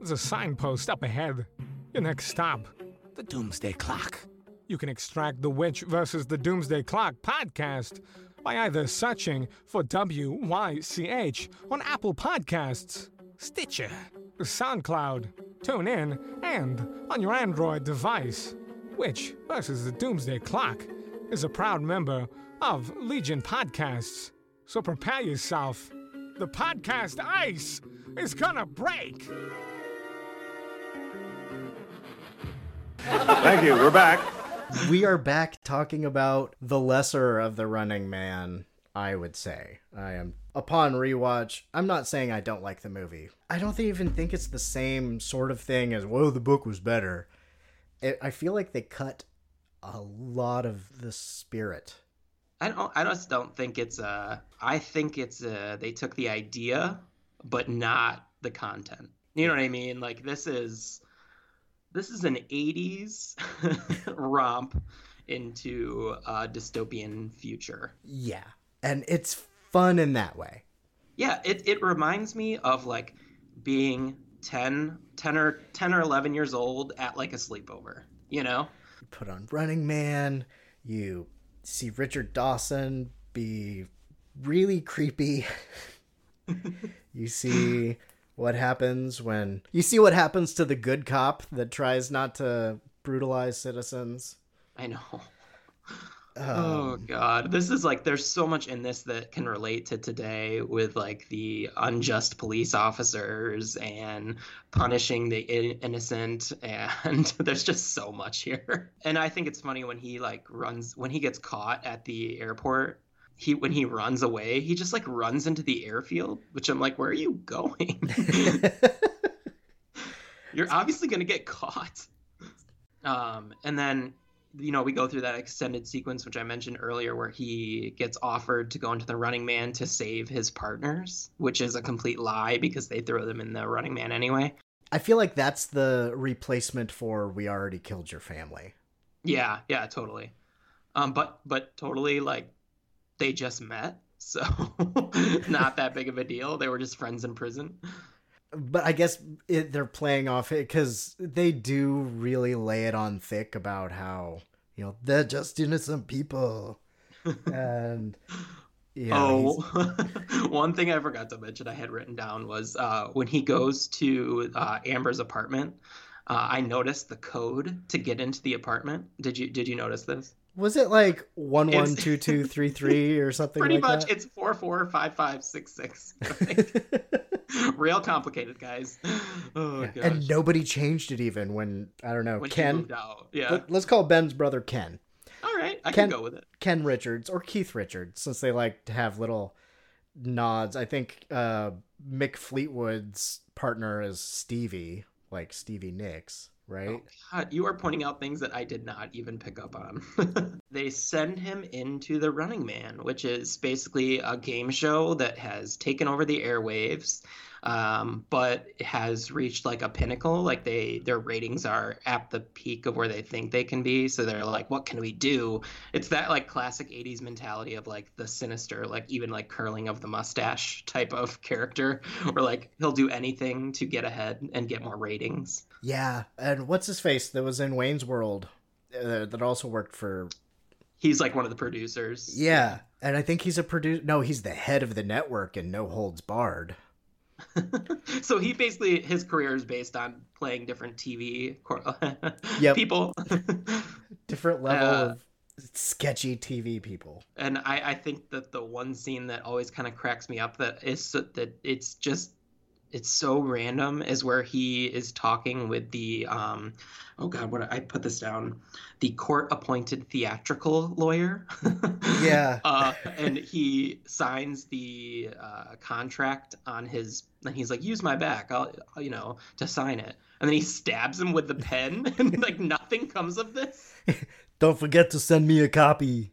There's a signpost up ahead. Your next stop, the Doomsday Clock. You can extract the Witch versus the Doomsday Clock podcast by either searching for WYCH on Apple Podcasts, Stitcher, SoundCloud, TuneIn, and on your Android device. which, versus the Doomsday Clock is a proud member of Legion Podcasts. So prepare yourself. The podcast ice is gonna break. Thank you. We're back. we are back talking about the lesser of the Running Man. I would say I am upon rewatch. I'm not saying I don't like the movie. I don't even think it's the same sort of thing as "Whoa, the book was better." It, I feel like they cut a lot of the spirit. I don't. I just don't think it's a. I think it's a. They took the idea, but not the content. You know what I mean? Like this is, this is an '80s <laughs> romp into a dystopian future. Yeah, and it's fun in that way. Yeah, it it reminds me of like being 10, 10 or 10 or 11 years old at like a sleepover, you know? You Put on Running Man, you see Richard Dawson be really creepy. <laughs> you see what happens when you see what happens to the good cop that tries not to brutalize citizens. I know. <laughs> oh god. This is like there's so much in this that can relate to today with like the unjust police officers and punishing the in- innocent <laughs> and there's just so much here. And i think it's funny when he like runs when he gets caught at the airport he when he runs away he just like runs into the airfield which i'm like where are you going? <laughs> <laughs> You're obviously going to get caught. Um and then you know, we go through that extended sequence, which I mentioned earlier, where he gets offered to go into the Running Man to save his partners, which is a complete lie because they throw them in the Running Man anyway. I feel like that's the replacement for "We already killed your family." Yeah, yeah, totally. Um, but but totally like they just met, <laughs> so <laughs> not that big of a deal. They were just friends in prison. But I guess it, they're playing off it because they do really lay it on thick about how you know they're just innocent people, <laughs> and yeah. Oh, <laughs> one thing I forgot to mention I had written down was uh, when he goes to uh, Amber's apartment. Uh, I noticed the code to get into the apartment. Did you did you notice this? Was it like one one two two <laughs> three three or something? Pretty like much, that? it's four four five five six six. <laughs> <laughs> Real complicated, guys. Oh, yeah. And nobody changed it even when I don't know when Ken. Yeah. Let, us call Ben's brother Ken. All right, I Ken, can go with it. Ken Richards or Keith Richards, since they like to have little nods. I think uh, Mick Fleetwood's partner is Stevie, like Stevie Nicks right? Oh, God, you are pointing out things that I did not even pick up on. <laughs> they send him into the Running Man, which is basically a game show that has taken over the airwaves um, but has reached like a pinnacle. Like they, their ratings are at the peak of where they think they can be. So they're like, what can we do? It's that like classic '80s mentality of like the sinister, like even like curling of the mustache type of character, <laughs> where like he'll do anything to get ahead and get more ratings. Yeah, and what's his face that was in Wayne's World uh, that also worked for he's like one of the producers. Yeah, and I think he's a producer. No, he's the head of the network and No Holds Barred. <laughs> so he basically his career is based on playing different TV <laughs> yep. people, <laughs> different level uh, of sketchy TV people. And I, I think that the one scene that always kind of cracks me up that is that it's just it's so random is where he is talking with the um oh god what I put this down. The court appointed theatrical lawyer. <laughs> Yeah. Uh, and he signs the uh, contract on his and he's like use my back. I'll, I'll you know to sign it. And then he stabs him with the pen <laughs> and like nothing comes of this. <laughs> Don't forget to send me a copy.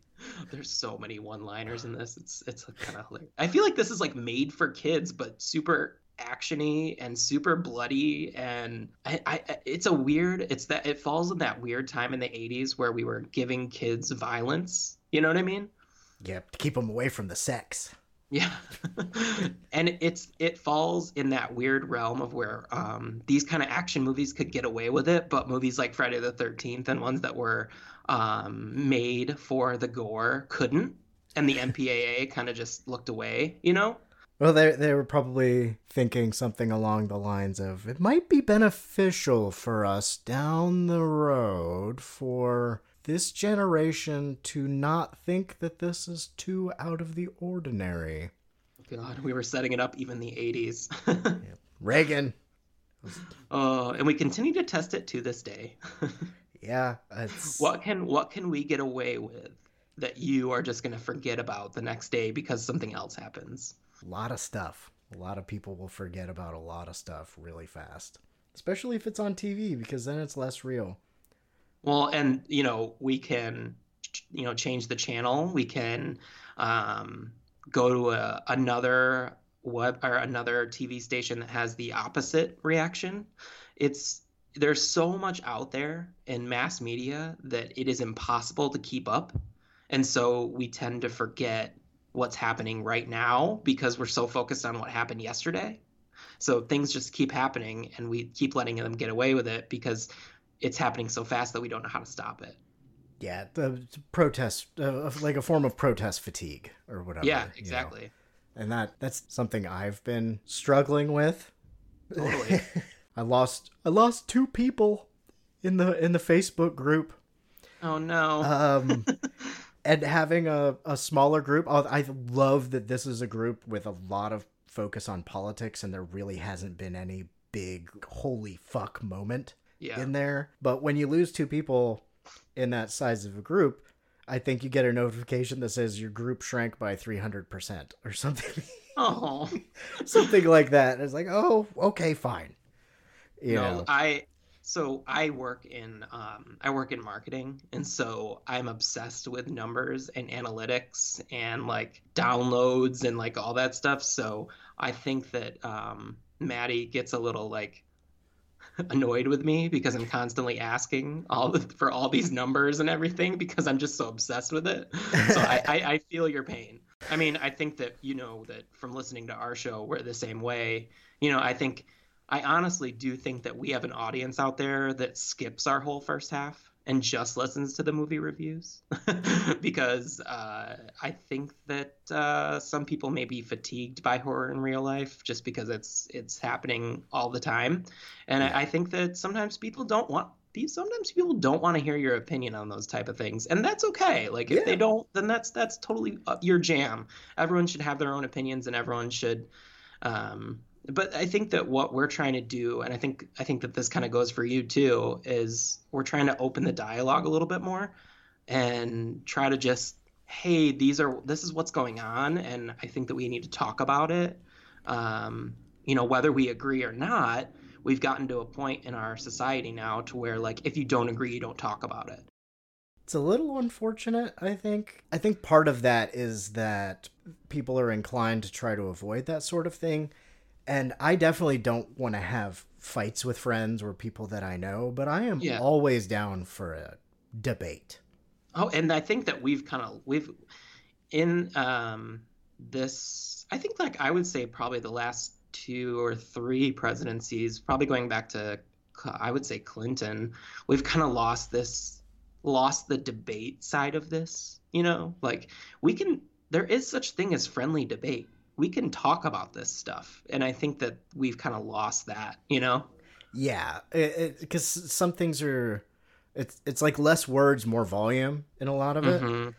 There's so many one-liners in this. It's it's kind of hilarious. I feel like this is like made for kids but super actiony and super bloody and I, I, it's a weird it's that it falls in that weird time in the 80s where we were giving kids violence. You know what i mean? Yeah to keep them away from the sex. Yeah. <laughs> And it's it falls in that weird realm of where um, these kind of action movies could get away with it but movies like friday the 13th and ones that were um, made for the gore couldn't. And the mpaa kind of just looked away you know well, they they were probably thinking something along the lines of it might be beneficial for us down the road for this generation to not think that this is too out of the ordinary. God, we were setting it up even the 80s. <laughs> Reagan. Oh, and we continue to test it to this day. <laughs> Yeah, it's What can what can we get away with that you are just gonna forget about the next day because something else happens? A lot of stuff. A lot of people will forget about a lot of stuff really fast, especially if it's on TV because then it's less real. Well, and you know, we can, you know, change the channel. We can um, go to a, another web or another TV station that has the opposite reaction. It's there's so much out there in mass media that it is impossible to keep up, and so we tend to forget what's happening right now because we're so focused on what happened yesterday. So things just keep happening, and we keep letting them get away with it because it's happening so fast that we don't know how to stop it. Yeah, the protest, uh, like a form of protest fatigue or whatever. Yeah, you know. exactly. And that that's something I've been struggling with. Totally. <laughs> I lost I lost two people in the in the Facebook group. Oh no. Um <laughs> and having a, a smaller group, I love that this is a group with a lot of focus on politics and there really hasn't been any big holy fuck moment Yeah. in there. But when you lose two people in that size of a group, I think you get a notification that says your group shrank by 300% or something. <laughs> oh. something like that. It's like, oh, okay, fine. You no, know, I so I work in um, I work in marketing, and so I'm obsessed with numbers and analytics and like downloads and like all that stuff. So I think that um, Maddie gets a little like <laughs> annoyed with me because I'm constantly asking all the, for all these numbers and everything because I'm just so obsessed with it. So I, I, I feel your pain. I mean, I think that you know that from listening to our show, we're the same way. You know, I think I honestly do think that we have an audience out there that skips our whole first half and just listens to the movie reviews <laughs> because uh, I think that uh, some people may be fatigued by horror in real life just because it's it's happening all the time, and I, I think that sometimes people don't want. Sometimes people don't want to hear your opinion on those type of things, and that's okay. Like if they don't, then that's that's totally uh, your jam. Everyone should have their own opinions, and everyone should um, but I think that what we're trying to do, and I think I think that this kind of goes for you too, is we're trying to open the dialogue a little bit more and try to just, hey, these are this is what's going on, and I think that we need to talk about it. Um, you know, whether we agree or not, we've gotten to a point in our society now to where like if you don't agree, you don't talk about it. it's a little unfortunate, I think. I think part of that is that people are inclined to try to avoid that sort of thing. And I definitely don't want to have fights with friends or people that I know, but I am Yeah. always down for a debate. Oh, and I think that we've kind of we've in um this I think like I would say probably the last two or three presidencies, probably going back to I would say Clinton, we've kind of lost this lost the debate side of this, you know? Like we can there is such thing as friendly debate. We can talk about this stuff, and I think that we've kind of lost that, you know? Yeah, because some things are, it's it's like less words, more volume in a lot of it, Mhm.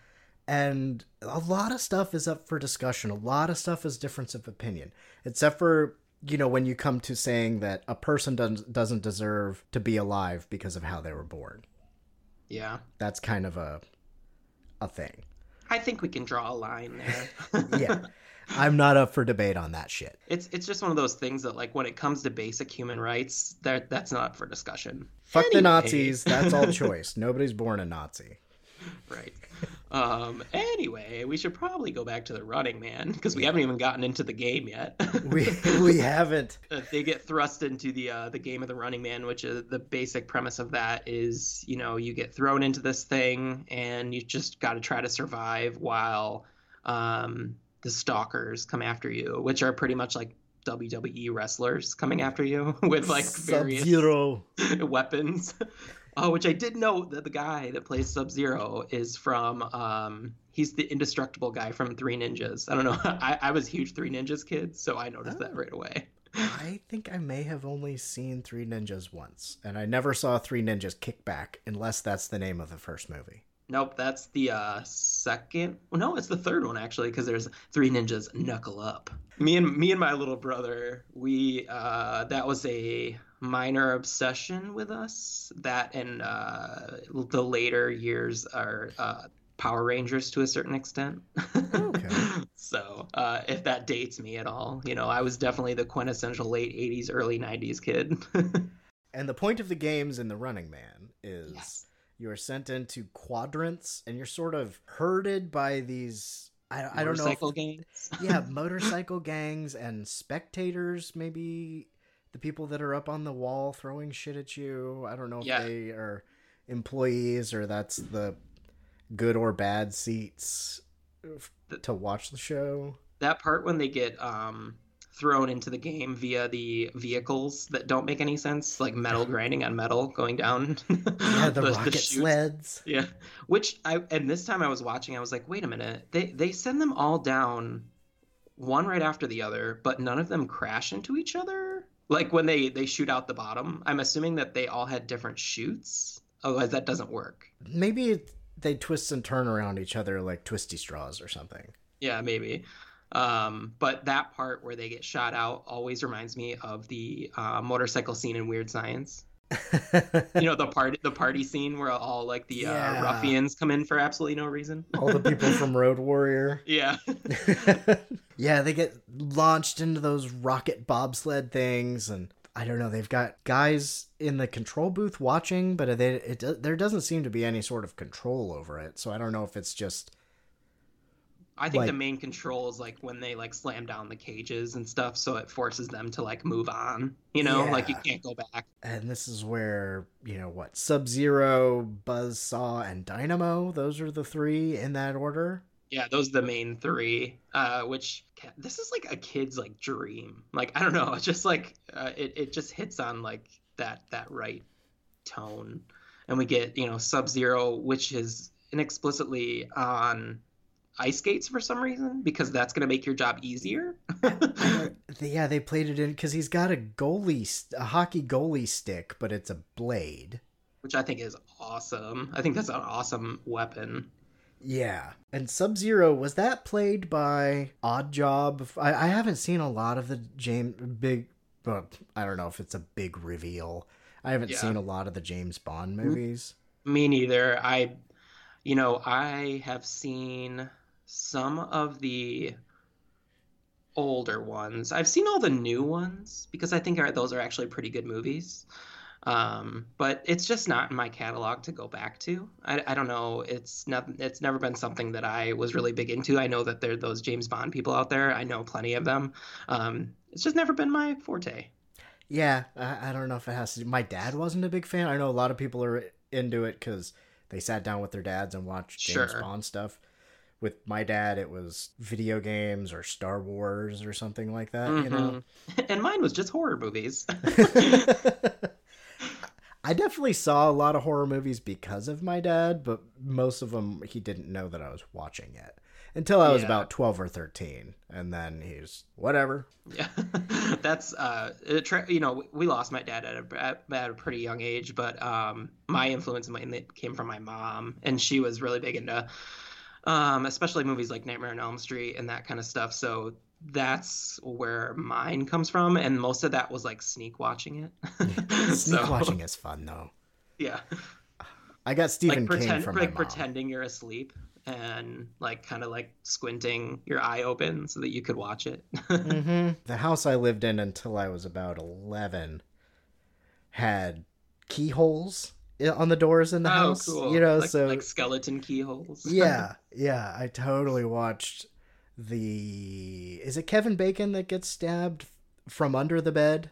and a lot of stuff is up for discussion. A lot of stuff is difference of opinion, except for you know when you come to saying that a person doesn't doesn't deserve to be alive because of how they were born. Yeah. That's kind of a a thing. I think we can draw a line there. <laughs> Yeah, I'm not up for debate on that shit. It's it's just one of those things that like when it comes to basic human rights, that that's not up for discussion. Fuck the Nazis. That's all <laughs> choice. Nobody's born a Nazi. Right. Um. Anyway, we should probably go back to the Running Man because we haven't even gotten into the game yet. <laughs> We we haven't. Uh, they get thrust into the uh, the game of the Running Man, which is the basic premise of that is you know you get thrown into this thing and you just got to try to survive while um, the stalkers come after you, which are pretty much like WWE wrestlers coming after you <laughs> with like various Sub-Zero. <laughs> weapons. Oh, <laughs> which I did note that the guy that plays Sub Zero is from. Um, he's the indestructible guy from Three Ninjas. I don't know. I, I was a huge Three Ninjas kid, so I noticed that right away. I think I may have only seen Three Ninjas once, and I never saw Three Ninjas Kickback unless that's the name of the first movie. Nope, that's the uh, second. Well, no, it's the third one actually, because there's Three Ninjas Knuckle Up. Me and me and my little brother, we uh, that was a minor obsession with us. That and uh, the later years are uh, Power Rangers to a certain extent. Okay. <laughs> so uh, if that dates me at all, you know, I was definitely the quintessential late '80s, early '90s kid. <laughs> and the point of the games in the Running Man is Yes. You are sent into quadrants, and you're sort of herded by these. I, I don't know. Motorcycle If, gangs. <laughs> yeah, <laughs> motorcycle gangs and spectators. Maybe the people that are up on the wall throwing shit at you. I don't know if Yeah. they are employees or that's the good or bad seats to watch the show. that part when they get um thrown into the game via the vehicles that don't make any sense like metal grinding on metal going down <laughs> Yeah, the, rocket chutes. sleds. yeah which i and this time i was watching i was like wait a minute they they send them all down one right after the other but none of them crash into each other like when they they shoot out the bottom i'm assuming that they all had different chutes otherwise that doesn't work Maybe they twist and turn around each other like twisty straws or something. Yeah, maybe. Um, but that part where they get shot out always reminds me of the uh, motorcycle scene in Weird Science. <laughs> You know the party, the party scene where all like the Yeah. uh, ruffians come in for absolutely no reason. All the people from <laughs> Road Warrior. yeah, <laughs> yeah, they get launched into those rocket bobsled things, and I don't know. They've got guys in the control booth watching, but they, it, do- there doesn't seem to be any sort of control over it. So I don't know if it's just I think the main control is like when they like slam down the cages and stuff, so it forces them to like move on. You know, like you can't go back. and this is where you know what Sub Zero, Buzzsaw, and Dynamo. Those are the three in that order. Yeah, those are the main three. Uh, which this is like a kid's like dream. Like I don't know, it's <laughs> just like uh, it it just hits on like that that right tone, and we get you know Sub Zero, which is inexplicitly on ice skates for some reason because that's gonna make your job easier. <laughs> Yeah, they played it in because he's got a goalie, a hockey goalie stick, but it's a blade. which I think is awesome. I think that's an awesome weapon. Yeah. And Sub Zero, was that played by Odd Job? I, I haven't seen a lot of the James big well, I don't know if it's a big reveal. I haven't Yeah. seen a lot of the James Bond mm-hmm. movies. Me neither. I, you know, I have seen some of the older ones. I've seen all the new ones because I think are, those are actually pretty good movies. Um, but it's just not in my catalog to go back to. I, I don't know. It's not. It's never been something that I was really big into. I know that there are those James Bond people out there. I know plenty of them. Um, it's just never been my forte. Yeah, I, I don't know if it has to. My dad wasn't a big fan. I know a lot of people are into it because they sat down with their dads and watched James Sure. Bond stuff. With my dad, it was video games or Star Wars or something like that. You know. Mhm. <laughs> and mine was just horror movies. <laughs> <laughs> I definitely saw a lot of horror movies because of my dad, but most of them he didn't know that I was watching it until I was Yeah. about 12 or 13. And then he's whatever. Yeah, that's uh, tra- you know, we lost my dad at a at, at a pretty young age, but um, my influence mainly came from my mom, and she was really big into, um, especially movies like Nightmare on Elm Street and that kind of stuff. So that's where mine comes from, and most of that was like sneak watching it. <laughs> <laughs> Sneak So, watching is fun though. yeah, I got Stephen like King from like my mom. pretending you're asleep and like kind of like squinting your eye open so that you could watch it. hmm <laughs> The house I lived in until I was about 11 had keyholes on the doors in the oh, house. cool! You know, like, so like skeleton keyholes. <laughs> yeah, yeah, I totally watched the. Is it Kevin Bacon that gets stabbed from under the bed?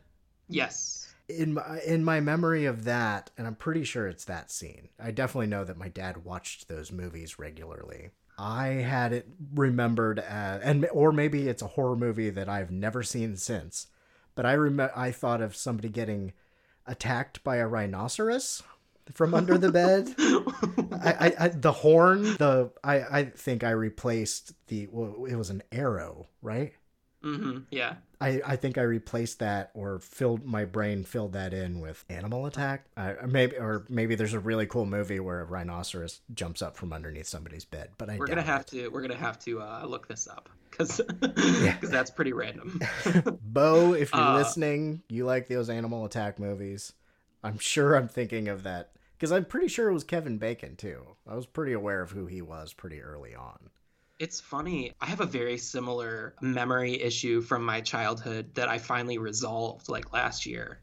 yes. In my in my memory of that, and I'm pretty sure it's that scene. I definitely know that my dad watched those movies regularly. I had it remembered as, and or maybe it's a horror movie that I've never seen since. But I rem- I thought of somebody getting attacked by a rhinoceros from under the bed. <laughs> I, I, I the horn the I I think I replaced the well it was an arrow right hmm Yeah. I, I think I replaced that or filled my brain filled that in with Animal Attack. Uh, maybe or maybe there's a really cool movie where a rhinoceros jumps up from underneath somebody's bed. But I we're gonna have it. to we're gonna have to uh, look this up because <laughs> Yeah. that's pretty random. <laughs> Bo, if you're Uh, listening, you like those Animal Attack movies. I'm sure I'm thinking of that because I'm pretty sure it was Kevin Bacon too. I was pretty aware of who he was pretty early on. It's funny. I have a very similar memory issue from my childhood that I finally resolved like last year.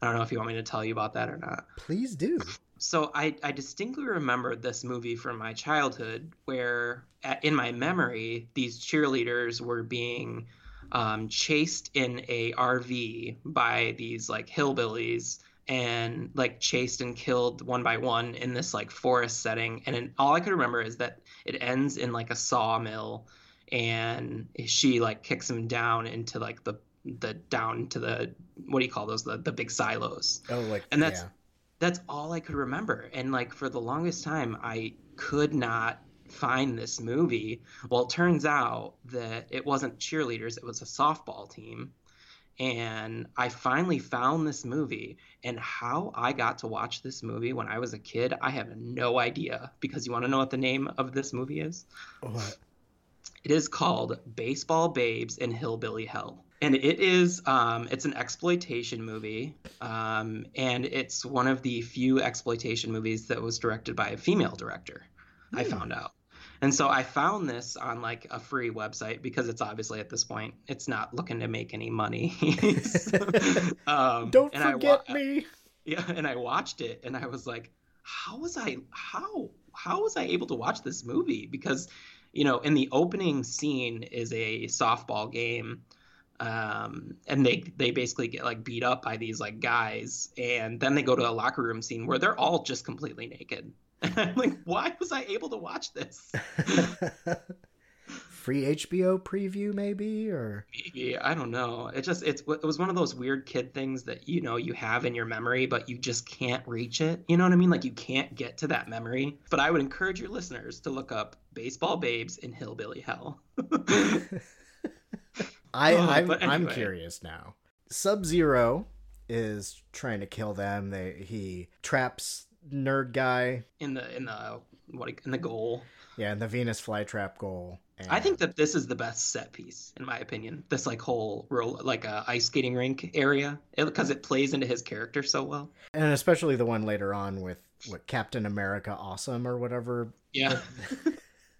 I don't know if you want me to tell you about that or not. Please do. So I, I distinctly remember this movie from my childhood where, at, in my memory, these cheerleaders were being um, chased in a RV by these like hillbillies and like chased and killed one by one in this like forest setting. And then all I could remember is that it ends in like a sawmill and she like kicks him down into like the the down to the what do you call those the the big silos Oh, like and that's yeah. that's all I could remember. And like for the longest time, I could not find this movie. Well, it turns out that it wasn't cheerleaders; it was a softball team. And I finally found this movie. And how I got to watch this movie when I was a kid, I have no idea. Because you want to know what the name of this movie is? What? It is called Baseball Babes in Hillbilly Hell. And it is um, it's an exploitation movie. Um, and it's one of the few exploitation movies that was directed by a female director, I found out. And so I found this on like a free website because it's obviously at this point it's not looking to make any money. <laughs> <laughs> um, Don't and I forget wa- me. yeah, and I watched it and I was like, how was I how how was I able to watch this movie? Because, you know, in the opening scene is a softball game. Um, and they they basically get like beat up by these like guys, and then they go to a locker room scene where they're all just completely naked. And <laughs> I'm like, why was I able to watch this? <laughs> Free HBO preview, maybe, or Maybe I don't know. It just it's it was one of those weird kid things that you know you have in your memory, but you just can't reach it. You know what I mean? Like you can't get to that memory. But I would encourage your listeners to look up "Baseball Babes in Hillbilly Hell." <laughs> I, Oh, I'm, but I'm curious now. Sub Zero is trying to kill them. They he traps nerd guy, in the in the what in the goal. yeah, in the Venus flytrap goal. And I think that this is the best set piece in my opinion. This like whole roll like uh, ice skating rink area because it plays into his character so well. and especially the one later on with what Captain America Awesome or whatever. Yeah. <laughs>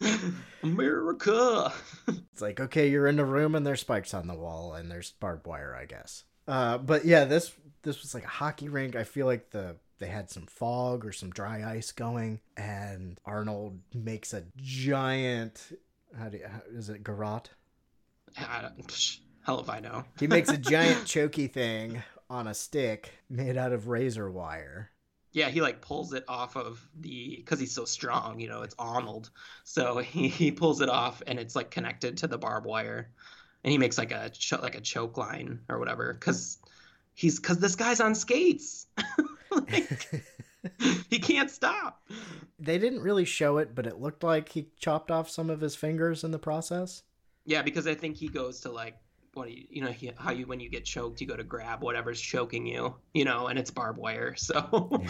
<laughs> America. <laughs> It's like okay, you're in a room and there's spikes on the wall and there's barbed wire, I guess. Uh, but yeah, this this was like a hockey rink. I feel like the they had some fog or some dry ice going, and Arnold makes a giant. How do you, how, is it garrote? Don't- <laughs> Hell if I know. He makes a giant <laughs> choky thing on a stick made out of razor wire. Yeah, he like pulls it off of the because he's so strong, you know, it's Arnold. So he, <laughs> he pulls it off and it's like connected to the barbed wire, and he makes like a like a choke line or whatever because he's because this guy's on skates. <laughs> Like, <laughs> he can't stop. They didn't really show it, but it looked like he chopped off some of his fingers in the process. Yeah, because I think he goes to like what do you, you know he, how you when you get choked you go to grab whatever's choking you, you know, and it's barbed wire. <laughs> So,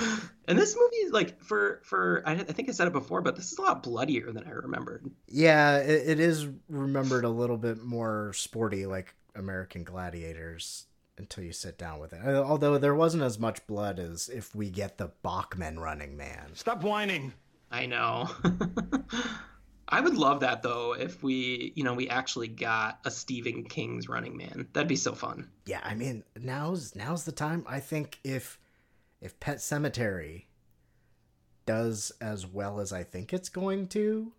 and this movie is like for for I, I think I said it before, but this is a lot bloodier than I remembered. Yeah, it, it is remembered a little bit more sporty, like American Gladiators, until you sit down with it. Uh, Although there wasn't as much blood as if we get the Bachman running man. Stop whining. I know. <laughs> I would love that though if we, you know, we actually got a Stephen King's Running Man. That'd be so fun. Yeah, I mean now's now's the time. I think if if Pet Sematary does as well as I think it's going to.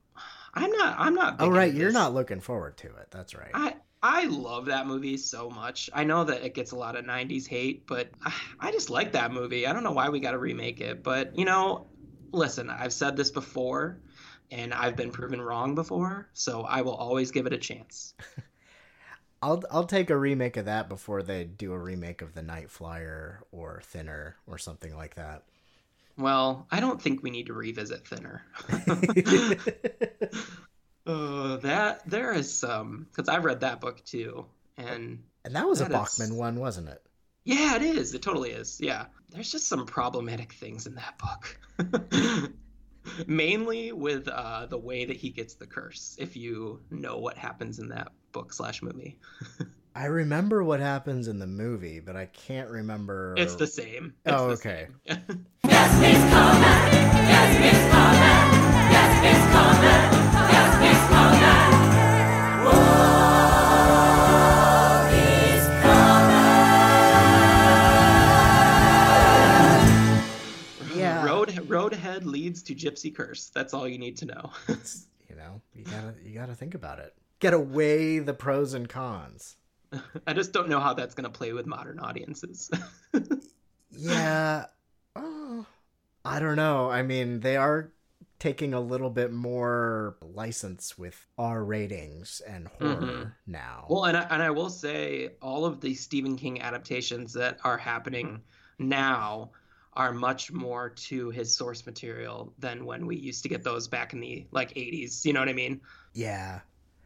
I'm not. I'm not. Oh right, you're this. not looking forward to it. That's right. I I love that movie so much. I know that it gets a lot of '90s hate, but <sighs> I, just like that movie. I don't know why we got to remake it, but you know, listen, I've said this before, and I've been proven wrong before, so I will always give it a chance. <laughs> I'll I'll take a remake of that before they do a remake of the Night Flyer or Thinner or something like that. Well, I don't think we need to revisit Thinner. <laughs> <laughs> uh, that there is some because I've read that book too, and And that was a That is- Bachman one, wasn't it? Yeah, it is. It totally is. Yeah. There's just some problematic things in that book. <laughs> Mainly with uh, the way that he gets the curse, if you know what happens in that book slash movie. <laughs> I remember what happens in the movie, but I can't remember. It's the same. It's Oh, the okay. same. <laughs> Yeah. Road Roadhead leads to Gypsy Curse. That's all you need to know. <laughs> You know, you gotta you gotta think about it. Gotta weigh the pros and cons. <laughs> I just don't know how that's to play with modern audiences. <laughs> Yeah. Oh, I don't know. I mean, they are taking a little bit more license with R ratings and horror Mhm. now. well, and I, and I will say all of the Stephen King adaptations that are happening now are much more to his source material than when we used to get those back in the like 80s. You know what I mean? Yeah.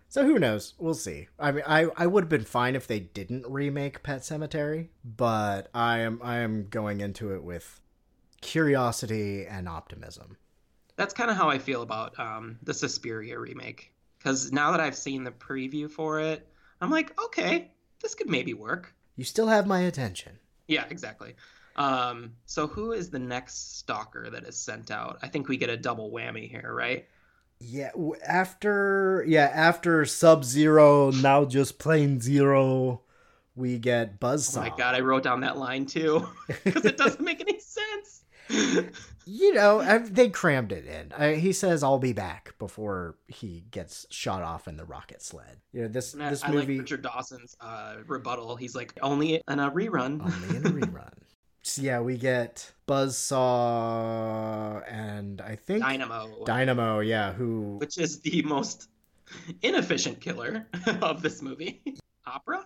So who knows? We'll see. I mean, I, I would have been fine if they didn't remake Pet Sematary, but I am I am going into it with curiosity and optimism. That's kind of how I feel about um, the Suspiria remake. Because now that I've seen the preview for it, I'm like, okay, this could maybe work. You still have my attention. Yeah, exactly. Um, so who is the next stalker that is sent out? I think we get a double whammy here, right? Yeah, after yeah, after Sub Zero, now just plain Zero, we get Buzz. Oh Buzzsaw. my god, I wrote down that line too <laughs> because it doesn't make any sense. <laughs> You know, I, they crammed it in. I, he says, "I'll be back" before he gets shot off in the rocket sled. You know, this And this I like movie Richard Dawson's uh, rebuttal. He's like, only in a rerun. only in a <laughs> rerun. So, yeah, we get Buzzsaw and I think Dynamo, Dynamo, yeah, who which is the most inefficient killer <laughs> of this movie. Opera.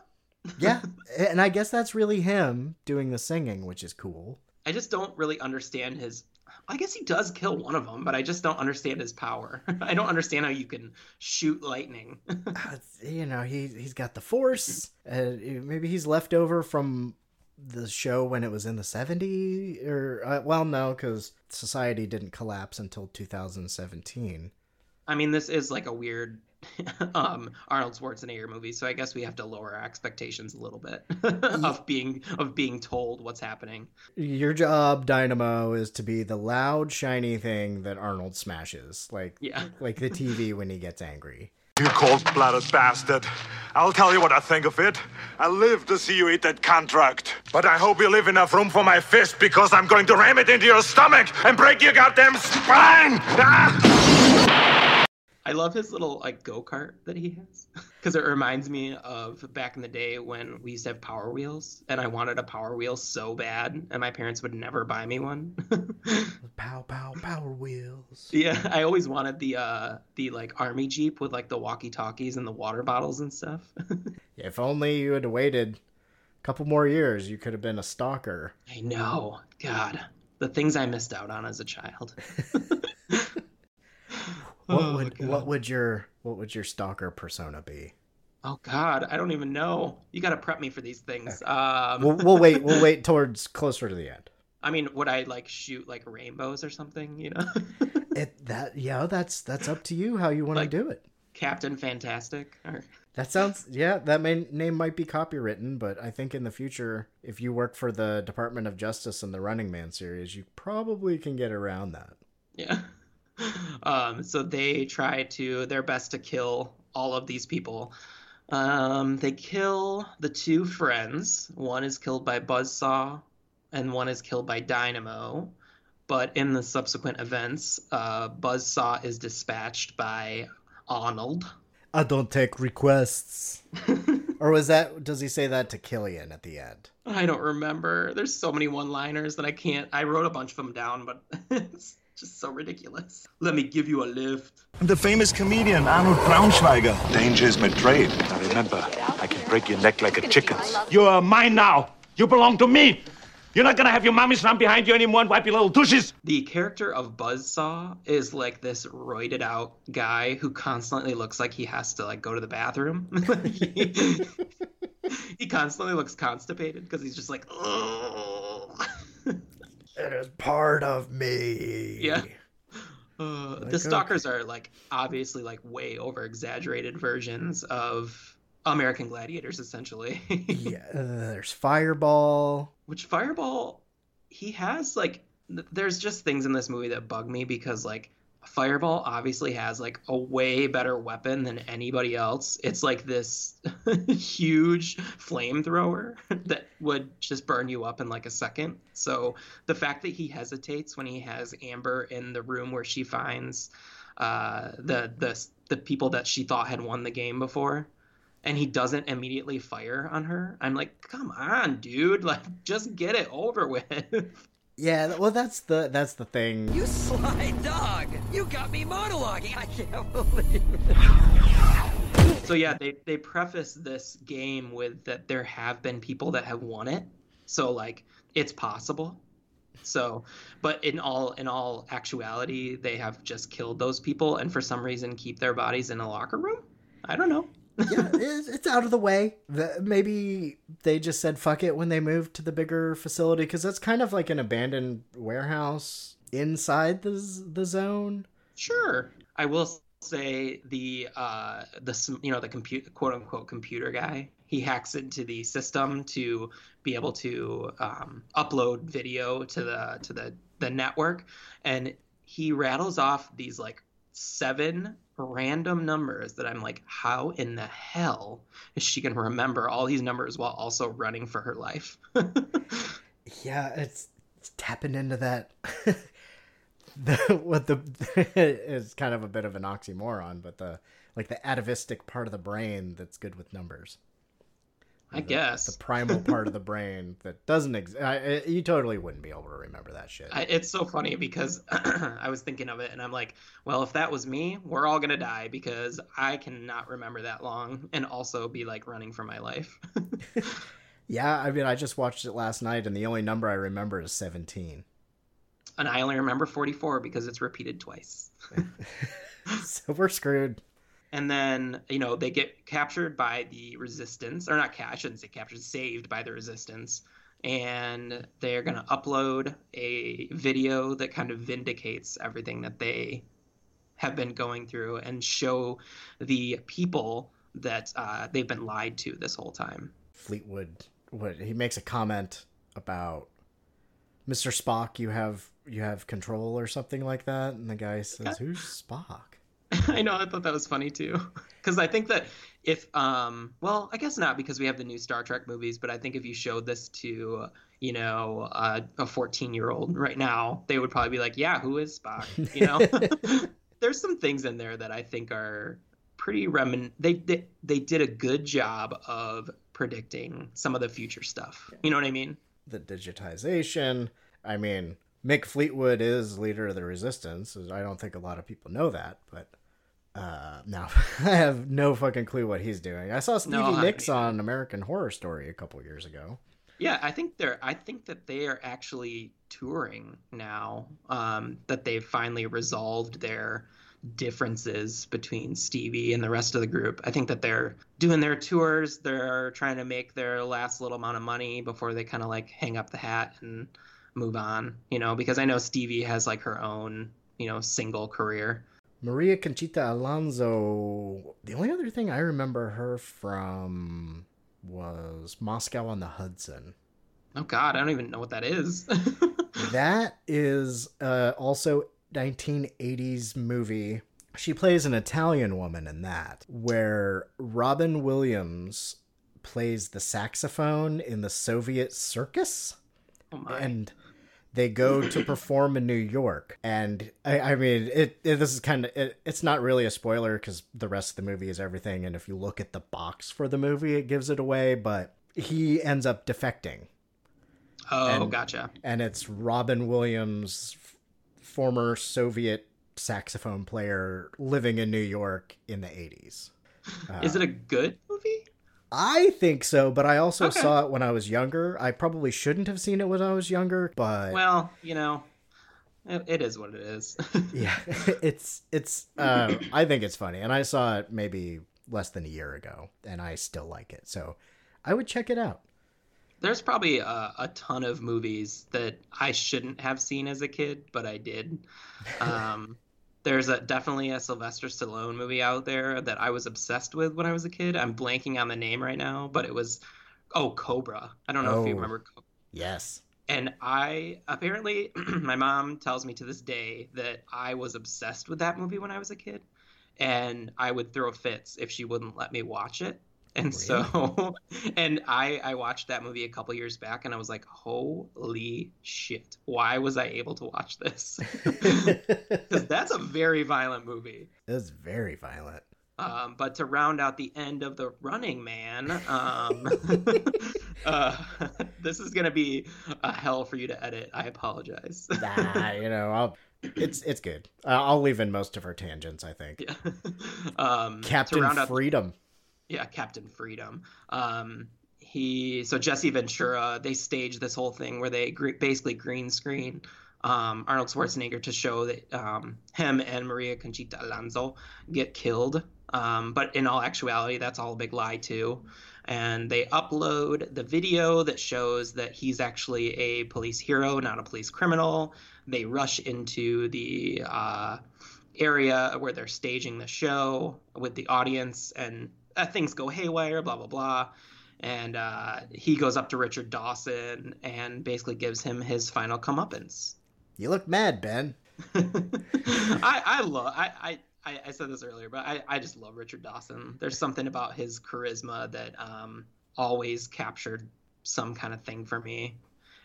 yeah, <laughs> and I guess that's really him doing the singing, which is cool. I just don't really understand his. I guess he does kill one of them, but I just don't understand his power. <laughs> I don't understand how you can shoot lightning. <laughs> Uh, you know, he he's got the force. Uh, maybe he's left over from the show when it was in the 70s or uh, well no cuz society didn't collapse until 2017. I mean, this is like a weird <laughs> um, Arnold Schwarzenegger movie, so I guess we have to lower our expectations a little bit <laughs> of being of being told what's happening. Your job, Dynamo, is to be the loud shiny thing that Arnold smashes, like Yeah. <laughs> like the TV when he gets angry. You cold-blooded bastard. I'll tell you what I think of it. I live to see you eat that contract. But I hope you leave enough room for my fist because I'm going to ram it into your stomach and break your goddamn spine! Ah! I love his little like go kart that he has <laughs> because it reminds me of back in the day when we used to have Power Wheels, and I wanted a Power Wheel so bad, and my parents would never buy me one. <laughs> Pow pow power wheels. yeah, I always wanted the uh the like army jeep with like the walkie talkies and the water bottles and stuff. <laughs> If only you had waited a couple more years, you could have been a stalker. I know, God, the things I missed out on as a child. What Oh, would God. what would your what would your stalker persona be? Oh God, I don't even know. You got to prep me for these things. Um, We'll, we'll wait. We'll <laughs> wait towards closer to the end. I mean, would I like shoot like rainbows or something? You know, <laughs> It that yeah, that's that's up to you how you want Like- to do it. Captain Fantastic. Or That sounds yeah. That may, name might be copywritten, but I think in the future, if you work for the Department of Justice in the Running Man series, you probably can get around that. yeah. <laughs> Um, so they try to their best to kill all of these people. Um, they kill the two friends. One is killed by Buzzsaw, and one is killed by Dynamo. But in the subsequent events, uh, Buzzsaw is dispatched by Arnold. I don't take requests. <laughs> or was that? Does he say that to Killian at the end? I don't remember. There's so many one-liners that I can't. I wrote a bunch of them down, but <laughs> just so ridiculous. Let me give you a lift. I'm The famous comedian Arnold Braunschweiger. Danger is my trade. Now remember, I can break your neck like a chicken's. You are mine now. You belong to me. You're not gonna have your mommies run behind you anymore and wipe your little douches. The character of Buzzsaw is like this roided out guy who constantly looks like he has to like go to the bathroom. <laughs> he constantly looks constipated because he's just like, oh. It is part of me. Yeah. Uh, Like, the stalkers are like obviously like way over exaggerated versions of American Gladiators, essentially. <laughs> yeah, uh, there's Fireball. Which Fireball, he has like, th- there's just things in this movie that bug me because like Fireball obviously has like a way better weapon than anybody else. It's like this <laughs> huge flamethrower <laughs> that would just burn you up in like a second. So the fact that he hesitates when he has Amber in the room where she finds uh, the the the people that she thought had won the game before, and he doesn't immediately fire on her, I'm like, come on, dude, like just get it over with. <laughs> Yeah, well, that's the that's the thing. You sly dog! You got me monologuing. I can't believe so yeah, they they preface this game with that there have been people that have won it. So like it's possible. So, but in all in all actuality, they have just killed those people and for some reason keep their bodies in a locker room. I don't know. Yeah, it's, out of the way. Maybe they just said fuck it when they moved to the bigger facility because that's kind of like an abandoned warehouse inside the the zone. Sure, I will say the uh the you know the compute quote unquote computer guy he hacks into the system to be able to um, upload video to the to the the network and he rattles off these like seven random numbers that I'm like, how in the hell is she gonna remember all these numbers while also running for her life? <laughs> yeah, it's, it's tapping into that. <laughs> the what the <laughs> is kind of a bit of an oxymoron, but the like the atavistic part of the brain that's good with numbers. I the, guess the primal part of the <laughs> brain that doesn't exist. You totally wouldn't be able to remember that shit. I, it's so funny because <clears throat> I was thinking of it and I'm like, well, if that was me, we're all gonna die because I cannot remember that long and also be like running for my life. <laughs> yeah, I mean, I just watched it last night and the only number I remember is 17. And I only remember 44 because it's repeated twice. <laughs> so we're screwed and then you know they get captured by the resistance or not i shouldn't say captured saved by the resistance. And they're going to upload a video that kind of vindicates everything that they have been going through and show the people that uh, they've been lied to this whole time. Fleetwood what he makes a comment about mr spock you have you have control or something like that. And the guy says who's spock <laughs> I know. I thought that was funny too, <laughs> because I think that if, um, well, I guess not because we have the new Star Trek movies, but I think if you showed this to, you know, uh, a 14 year old right now, they would probably be like, "Yeah, who is Spock?" You know, <laughs> there's some things in there that I think are pretty remin. They, they they did a good job of predicting some of the future stuff. You know what I mean? The digitization. I mean, Mick Fleetwood is leader of the resistance. I don't think a lot of people know that, but uh now <laughs> i have no fucking clue what he's doing i saw stevie No, I- nicks on american horror story a couple years ago Yeah, I think they're. I think that they are actually touring now. Um, that they've finally resolved their differences between Stevie and the rest of the group. I think that they're doing their tours. They're trying to make their last little amount of money before they kind of like hang up the hat and move on. You know, because I know Stevie has like her own you know single career. Maria conchita alonso the only other thing i remember her from was moscow on the hudson Oh God, I don't even know what that is. <laughs> that is uh, also 1980s movie. She plays an Italian woman in that, where Robin Williams plays the saxophone in the Soviet circus, oh my. and they go to perform in New York. And I, I mean, it, it this is kind of it, it's not really a spoiler because the rest of the movie is everything. And if you look at the box for the movie, it gives it away. But he ends up defecting oh, and- gotcha. and it's Robin Williams, f- former Soviet saxophone player living in New York in the 80s. is it a um, good movie? I think so, but I also Okay. saw it when I was younger. I probably shouldn't have seen it when I was younger, but Well, you know, it, it is what it is. <laughs> yeah, <laughs> it's it's uh, I think it's funny and I saw it maybe less than a year ago and I still like it. So I would check it out. There's probably a, a ton of movies that I shouldn't have seen as a kid, but I did. <laughs> Um, there's a definitely a Sylvester Stallone movie out there that I was obsessed with when I was a kid. I'm blanking on the name right now, but it was oh Cobra. I don't know if you Oh. remember. Yes. And I apparently <clears throat> my mom tells me to this day that I was obsessed with that movie when I was a kid, and I would throw fits if she wouldn't let me watch it. And so, <laughs> and I I watched that movie a couple years back, and I was like, holy shit! Why was I able to watch this? <laughs> Because that's a very violent movie. It's very violent. Um, but to round out the end of the Running Man, um, <laughs> uh, this is gonna be a hell for you to edit. I apologize. Nah, you know, I'll, it's it's good. Uh, I'll leave in most of her tangents. I think. um, Captain round out Freedom. Yeah, Captain Freedom. Um, he so Jesse Ventura. They staged this whole thing where they basically green screen um, Arnold Schwarzenegger to show that um, him and Maria Conchita Alonso get killed. Um, but in all actuality, that's all a big lie too. And they upload the video that shows that he's actually a police hero, not a police criminal. They rush into the uh, area where they're staging the show with the audience, and uh, things go haywire, blah, blah, blah. And uh, he goes up to Richard Dawson and basically gives him his final comeuppance. You look mad, Ben. <laughs> I, I love I, I I I said this earlier, but I, I just love Richard Dawson. There's something about his charisma that um always captured some kind of thing for me.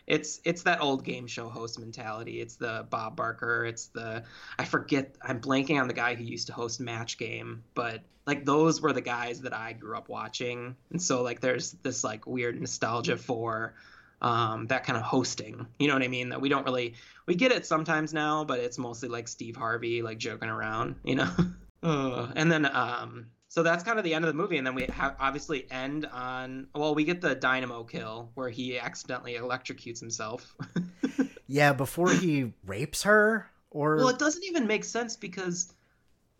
It's it's that old game show host mentality. It's the Bob Barker. It's the I forget. I'm blanking on the guy who used to host Match Game, but like those were the guys that I grew up watching, and so like there's this like weird nostalgia for um, that kind of hosting. You know what I mean? That we don't really we get it sometimes now, but it's mostly like Steve Harvey like joking around. You know. <laughs> Uh, and then um, so that's kind of the end of the movie, and then we ha- obviously end on well, we get the dynamo kill where he accidentally electrocutes himself. <laughs> Yeah, before he rapes her, or Well, it doesn't even make sense because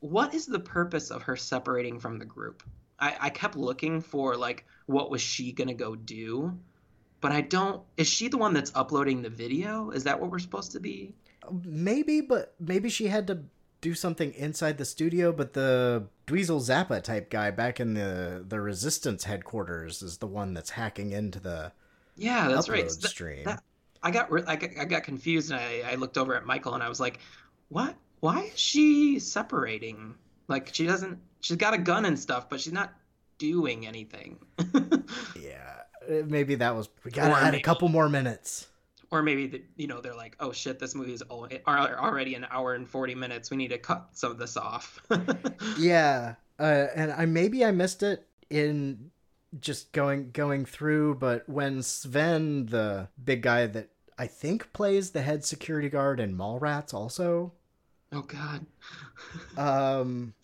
what is the purpose of her separating from the group? I, I kept looking for like what was she gonna go do, but I don't. Is she the one that's uploading the video? Is that what we're supposed to be? maybe, but maybe she had to do something inside the studio. But the Dweezil Zappa type guy back in the the Resistance headquarters is the one that's hacking into the Yeah, that's right. So that- stream. that- I got I got, I got confused and I, I looked over at Michael and I was like, what? Why is she separating? Like she doesn't. She's got a gun and stuff, but she's not doing anything. <laughs> yeah, maybe that was we gotta Or add a couple more minutes. Or maybe the, you know they're like, oh shit, this movie is already an hour and forty minutes. We need to cut some of this off. <laughs> Yeah, uh, and I maybe I missed it in just going going through, but when Sven, the big guy that I think plays the head security guard in Mallrats, also, oh god. um,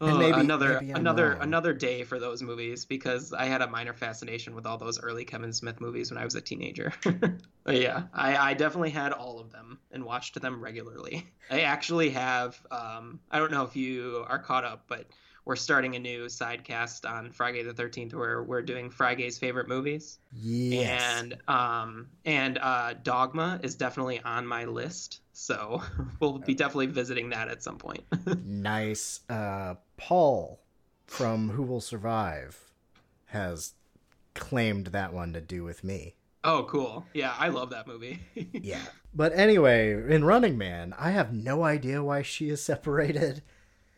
Oh, maybe- another maybe another wrong. another day for those movies because I had a minor fascination with all those early Kevin Smith movies when I was a teenager. <laughs> but yeah, I, I definitely had all of them and watched them regularly. I actually have um, I don't know if you are caught up, but we're starting a new sidecast on FriGay the Thirteenth where we're doing FriGay's favorite movies. Yes. And um and uh Dogma is definitely on my list. So <laughs> we'll be definitely visiting that at some point. <laughs> nice. Uh, Paul from Who Will Survive has claimed that one to do with me. Oh, cool. Yeah, I love that movie. <laughs> yeah. But anyway, in Running Man, I have no idea why she is separated.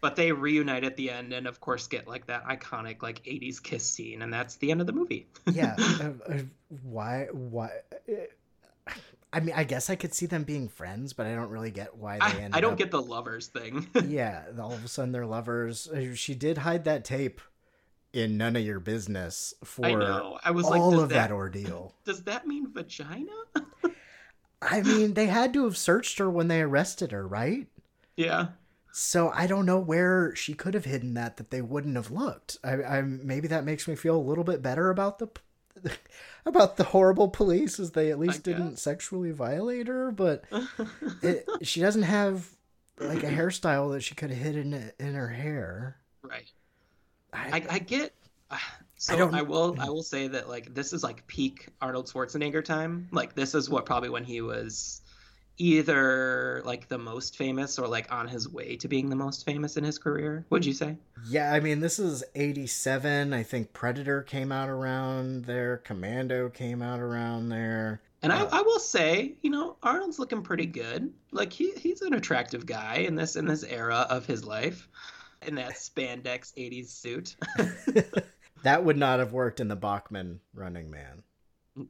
But they reunite at the end and of course get like that iconic like 80s kiss scene and that's the end of the movie. <laughs> yeah. uh, uh, why? Why? uh, I mean, I guess I could see them being friends, but I don't really get why they I, ended I don't up- get the lovers thing. <laughs> yeah, all of a sudden they're lovers. Uh, She did hide that tape in none of your business for I know. I was like, all does of that, that- ordeal. <laughs> Does that mean vagina? I mean, they had to have searched her when they arrested her, right? Yeah. So I don't know where she could have hidden that that they wouldn't have looked. I, I maybe that makes me feel a little bit better about the <laughs> about the horrible police as they at least didn't sexually violate her, but <laughs> it, she doesn't have like a hairstyle that she could have hidden in her hair. Right. I, I get uh, So don't- I, will I will say that like this is like peak Arnold Schwarzenegger time. Like this is what probably when he was either like the most famous or like on his way to being the most famous in his career. Would you say? Yeah, I mean, this is 87. I think Predator came out around there, Commando came out around there. And I, I will say, you know, Arnold's looking pretty good. Like he he's an attractive guy in this in this era of his life. In that spandex 80s suit. <laughs> <laughs> That would not have worked in the Bachman Running Man.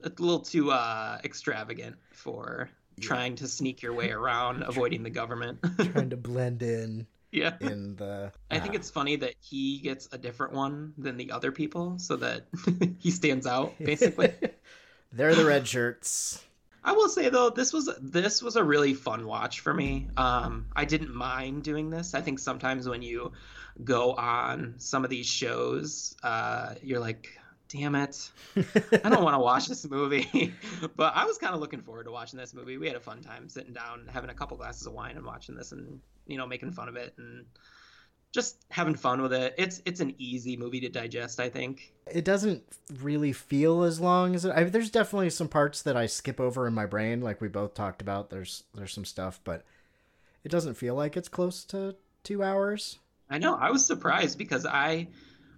a little too uh extravagant for trying to sneak your way <laughs> around avoiding the government. Trying to <laughs> blend in yeah. in the. I think it's funny that he gets a different one than the other people so that <laughs> he stands out basically. They're the red shirts. I will say though, this was this was a really fun watch for me. Um, I didn't mind doing this. I think sometimes when you go on some of these shows, uh, you're like, "Damn it, <laughs> I don't want to watch this movie." <laughs> but I was kind of looking forward to watching this movie. We had a fun time sitting down, having a couple glasses of wine, and watching this, and you know, making fun of it and just having fun with it. It's it's an easy movie to digest. I think. It doesn't really feel as long as it. I, there's definitely some parts that I skip over in my brain, like we both talked about. There's there's some stuff, but it doesn't feel like it's close to two hours. I know. I was surprised because I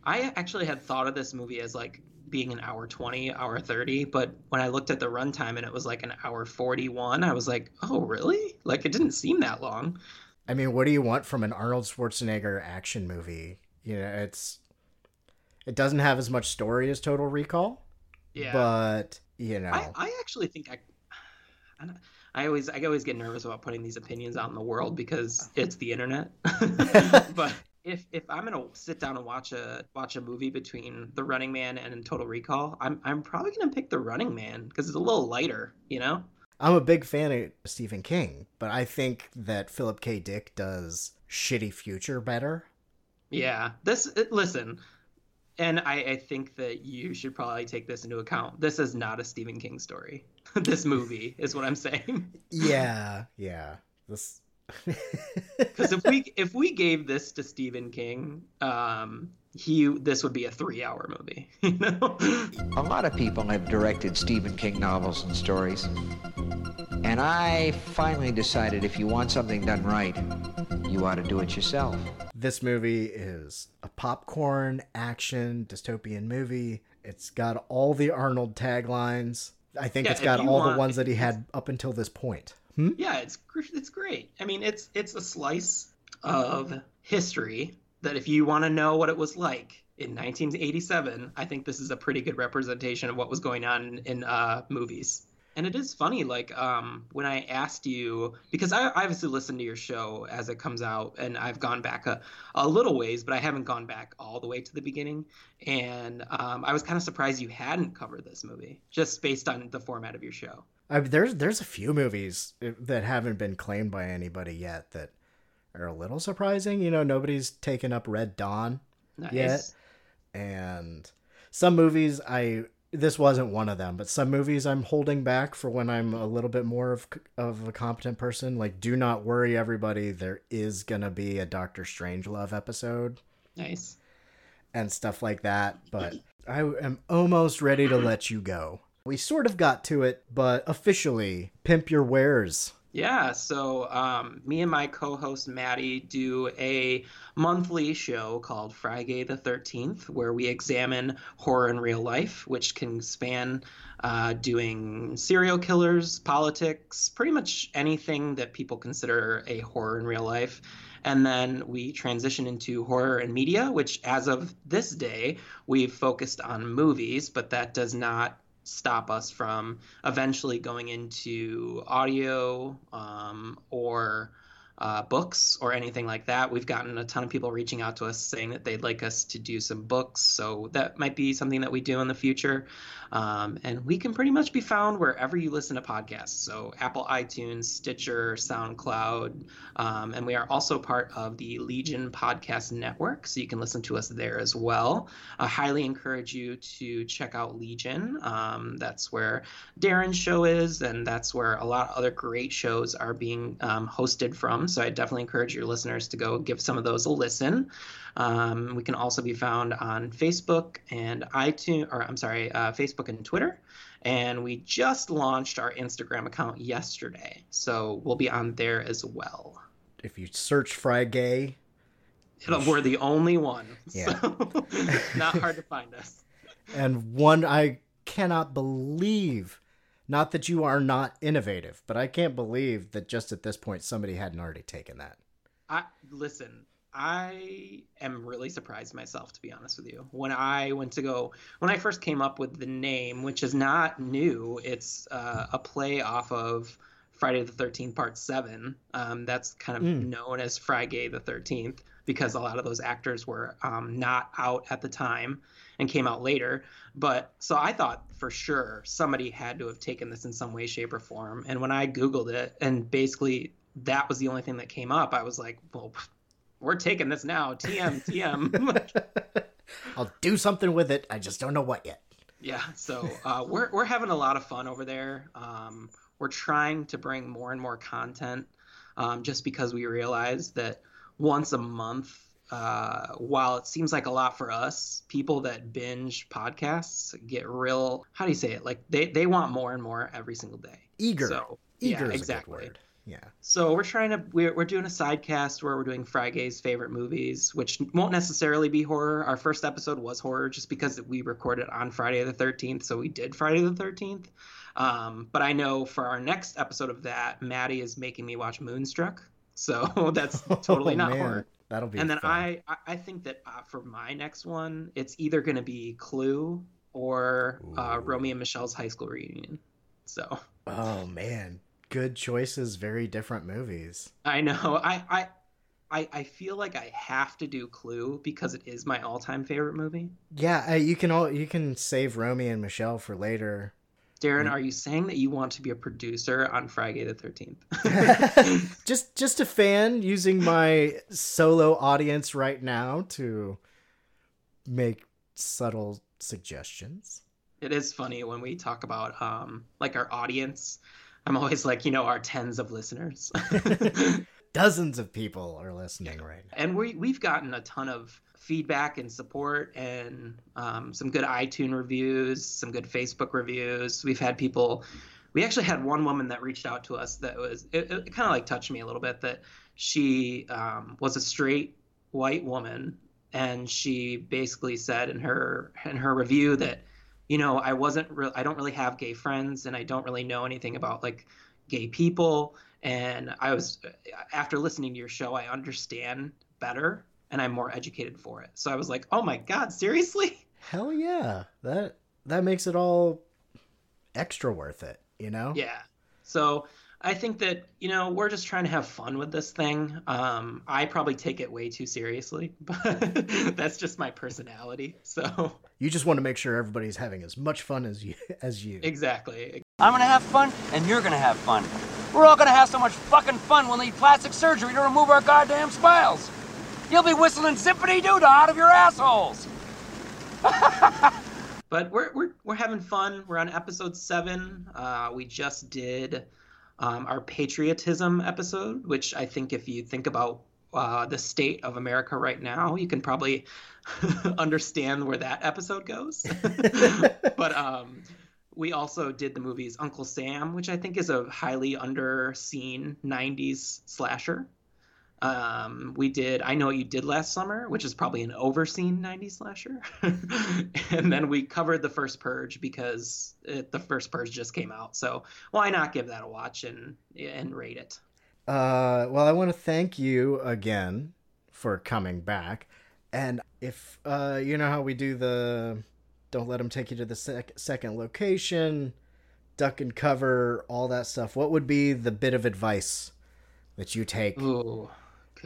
I actually had thought of this movie as like being an hour 20, hour 30, but when I looked at the runtime and it was like an hour 41, I was like, "Oh, really?" Like it didn't seem that long. I mean, what do you want from an Arnold Schwarzenegger action movie? You know, it's it doesn't have as much story as Total Recall, Yeah. but you know, I, I actually think I I, don't- I always I always get nervous about putting these opinions out in the world because it's the internet. <laughs> but if if I'm gonna sit down and watch a watch a movie between The Running Man and Total Recall, I'm I'm probably gonna pick The Running Man because it's a little lighter, you know. I'm a big fan of Stephen King, but I think that Philip K. Dick does Shitty Future better. Yeah. This uh, listen, and I I think that you should probably take this into account. This is not a Stephen King story. <laughs> this movie is what I'm saying. <laughs> Yeah, yeah. This <laughs> Because if we if we gave this to Stephen King, um, he this would be a three hour movie. <laughs> You know. A lot of people have directed Stephen King novels and stories. And I finally decided if you want something done right, you ought to do it yourself. this movie is a popcorn action dystopian movie. It's got all the Arnold taglines. I think Yeah, it's if got all want- the ones that he had up until this point. Hmm? Yeah, it's it's great. I mean, it's it's a slice of history that if you want to know what it was like in 1987, I think this is a pretty good representation of what was going on in, uh, movies. And it is funny, like um, when I asked you, because I I obviously listen to your show as it comes out, and I've gone back a, a little ways, but I haven't gone back all the way to the beginning. And um, I was kind of surprised you hadn't covered this movie, just based on the format of your show. I, there's there's a few movies uh, that haven't been claimed by anybody yet that are a little surprising. You know, nobody's taken up Red Dawn Nice. yet, and some movies I this wasn't one of them, but some movies I'm holding back for when I'm a little bit more of of a competent person. Like, do not worry, everybody. There is gonna be a Doctor Strangelove episode Nice. and stuff like that, but I am almost ready to let you go. We sort of got to it, but officially, pimp your wares. Yeah, so um, me and my co-host Maddie do a monthly show called FriGay the Thirteenth, where we examine horror in real life, which can span uh, doing serial killers, politics, pretty much anything that people consider a horror in real life. And then we transition into horror and media, which, as of this day, we've focused on movies, but that does not stop us from eventually going into audio um, or uh, books or anything like that. We've gotten a ton of people reaching out to us saying that they'd like us to do some books, so that might be something that we do in the future. Um, and we can pretty much be found wherever you listen to podcasts. So Apple, iTunes, Stitcher, SoundCloud, um, and we are also part of the Legion Podcast Network, so you can listen to us there as well. I highly encourage you to check out Legion. Um, that's where Daeron's show is, and that's where a lot of other great shows are being um, hosted from. So I definitely encourage your listeners to go give some of those a listen. Um, we can also be found on Facebook and iTunes, or I'm sorry, uh, Facebook and Twitter. And we just launched our Instagram account yesterday. So we'll be on there as well. If you search FriGay, we're the only one. <laughs> Yeah. So <laughs> not hard to find us. and one I cannot believe not that you are not innovative, but I can't believe that just at this point somebody hadn't already taken that. I listen. I am really surprised myself, to be honest with you. When I went to go, when I first came up with the name, which is not new, it's uh, a play off of Friday the Thirteenth Part Seven. Um, that's kind of Mm. known as Friday the Thirteenth because a lot of those actors were um, not out at the time and came out later. But so I thought for sure somebody had to have taken this in some way, shape, or form. And when I Googled it, and basically that was the only thing that came up, I was like, well, we're taking this now. TM, TM. <laughs> I'll do something with it. I just don't know what yet. yeah. So uh, we're we're having a lot of fun over there. Um, we're trying to bring more and more content, um, just because we realize that once a month. Uh, while it seems like a lot for us, people that binge podcasts get real. How do you say it? Like they, they want more and more every single day. Eager. So Eager yeah, is exactly. a good word. Yeah. So we're trying to we're we're doing a sidecast where we're doing FriGay's favorite movies, which won't necessarily be horror. Our first episode was horror just because we recorded on Friday the thirteenth, so we did Friday the thirteenth. Um, but I know for our next episode of that, Maddie is making me watch Moonstruck, so <laughs> that's <laughs> totally Oh, not man. horror. That'll be And then fun. I I- I think that uh, for my next one, it's either going to be Clue or uh, Romy and Michele's high school reunion. So. Oh man, good choices. Very different movies. I know. I, I I I feel like I have to do Clue because it is my all-time favorite movie. Yeah, uh, you can all you can save Romy and Michele for later. Daeron, are you saying that you want to be a producer on FriGay the Thirteenth? <laughs> <laughs> just just a fan using my solo audience right now to make subtle suggestions. it is funny when we talk about um like our audience. I'm always like, you know, our tens of listeners. <laughs> Dozens of people are listening right now. and we we've gotten a ton of feedback and support and um, some good iTunes reviews, some good Facebook reviews. We've had people. We actually had one woman that reached out to us that was it, it kind of like touched me a little bit that she um, was a straight white woman and she basically said in her in her review that you know I wasn't real I don't really have gay friends and I don't really know anything about like gay people and I was after listening to your show I understand better and I'm more educated for it. So I was like, "Oh my god, seriously?" <laughs> Hell yeah. That that makes it all extra worth it, you know? Yeah. So I think that you know we're just trying to have fun with this thing. Um, I probably take it way too seriously, <laughs> but that's just my personality. So You just want to make sure everybody's having as much fun as you as you. exactly. I'm gonna have fun, and you're gonna have fun. We're all gonna have so much fucking fun we'll need plastic surgery to remove our goddamn smiles. You'll be whistling zippity doo out of your assholes. <laughs> but we're we're we're having fun. We're on episode seven. Uh, we just did um, our patriotism episode, which I think if you think about uh, the state of America right now, you can probably <laughs> understand where that episode goes. <laughs> but um, we also did the movies Uncle Sam, which I think is a highly underseen '90s slasher. Um, we did I Know What You Did Last Summer, which is probably an overseen 90s slasher. <laughs> and then we covered the first Purge because it, the first Purge just came out. So why not give that a watch and and rate it? Uh, well, I want to thank you again for coming back. And if uh, you know how we do the don't let them take you to the sec- second location, duck and cover, all that stuff, what would be the bit of advice that you take Ooh,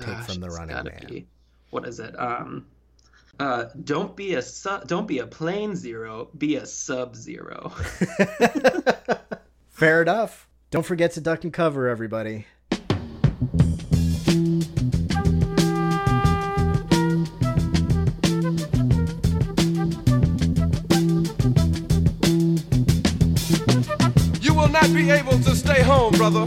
take from the running gotta man? be- what is it? Um, uh, don't be a su- don't be a plain zero, be a sub zero. <laughs> Fair enough. Don't forget to duck and cover, everybody. You will not be able to stay home, brother.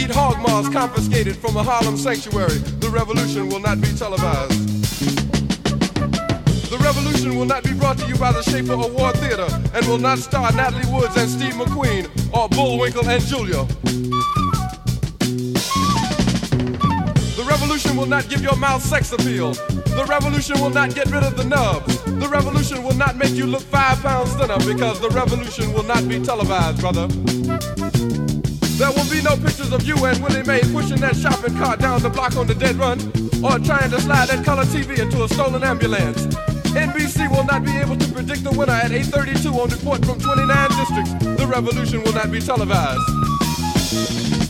eat hog maws confiscated from a Harlem sanctuary. The revolution will not be televised. The revolution will not be brought to you by the Schaefer Award Theater and will not star Natalie Woods and Steve McQueen or Bullwinkle and Julia. The revolution will not give your mouth sex appeal. The revolution will not get rid of the nubs. The revolution will not make you look five pounds thinner because the revolution will not be televised, brother. There will be no pictures of you and Willie Mae pushing that shopping cart down the block on the dead run or trying to slide that color TV into a stolen ambulance. NBC will not be able to predict the winner at 8.32 on report from 29 districts. The revolution will not be televised.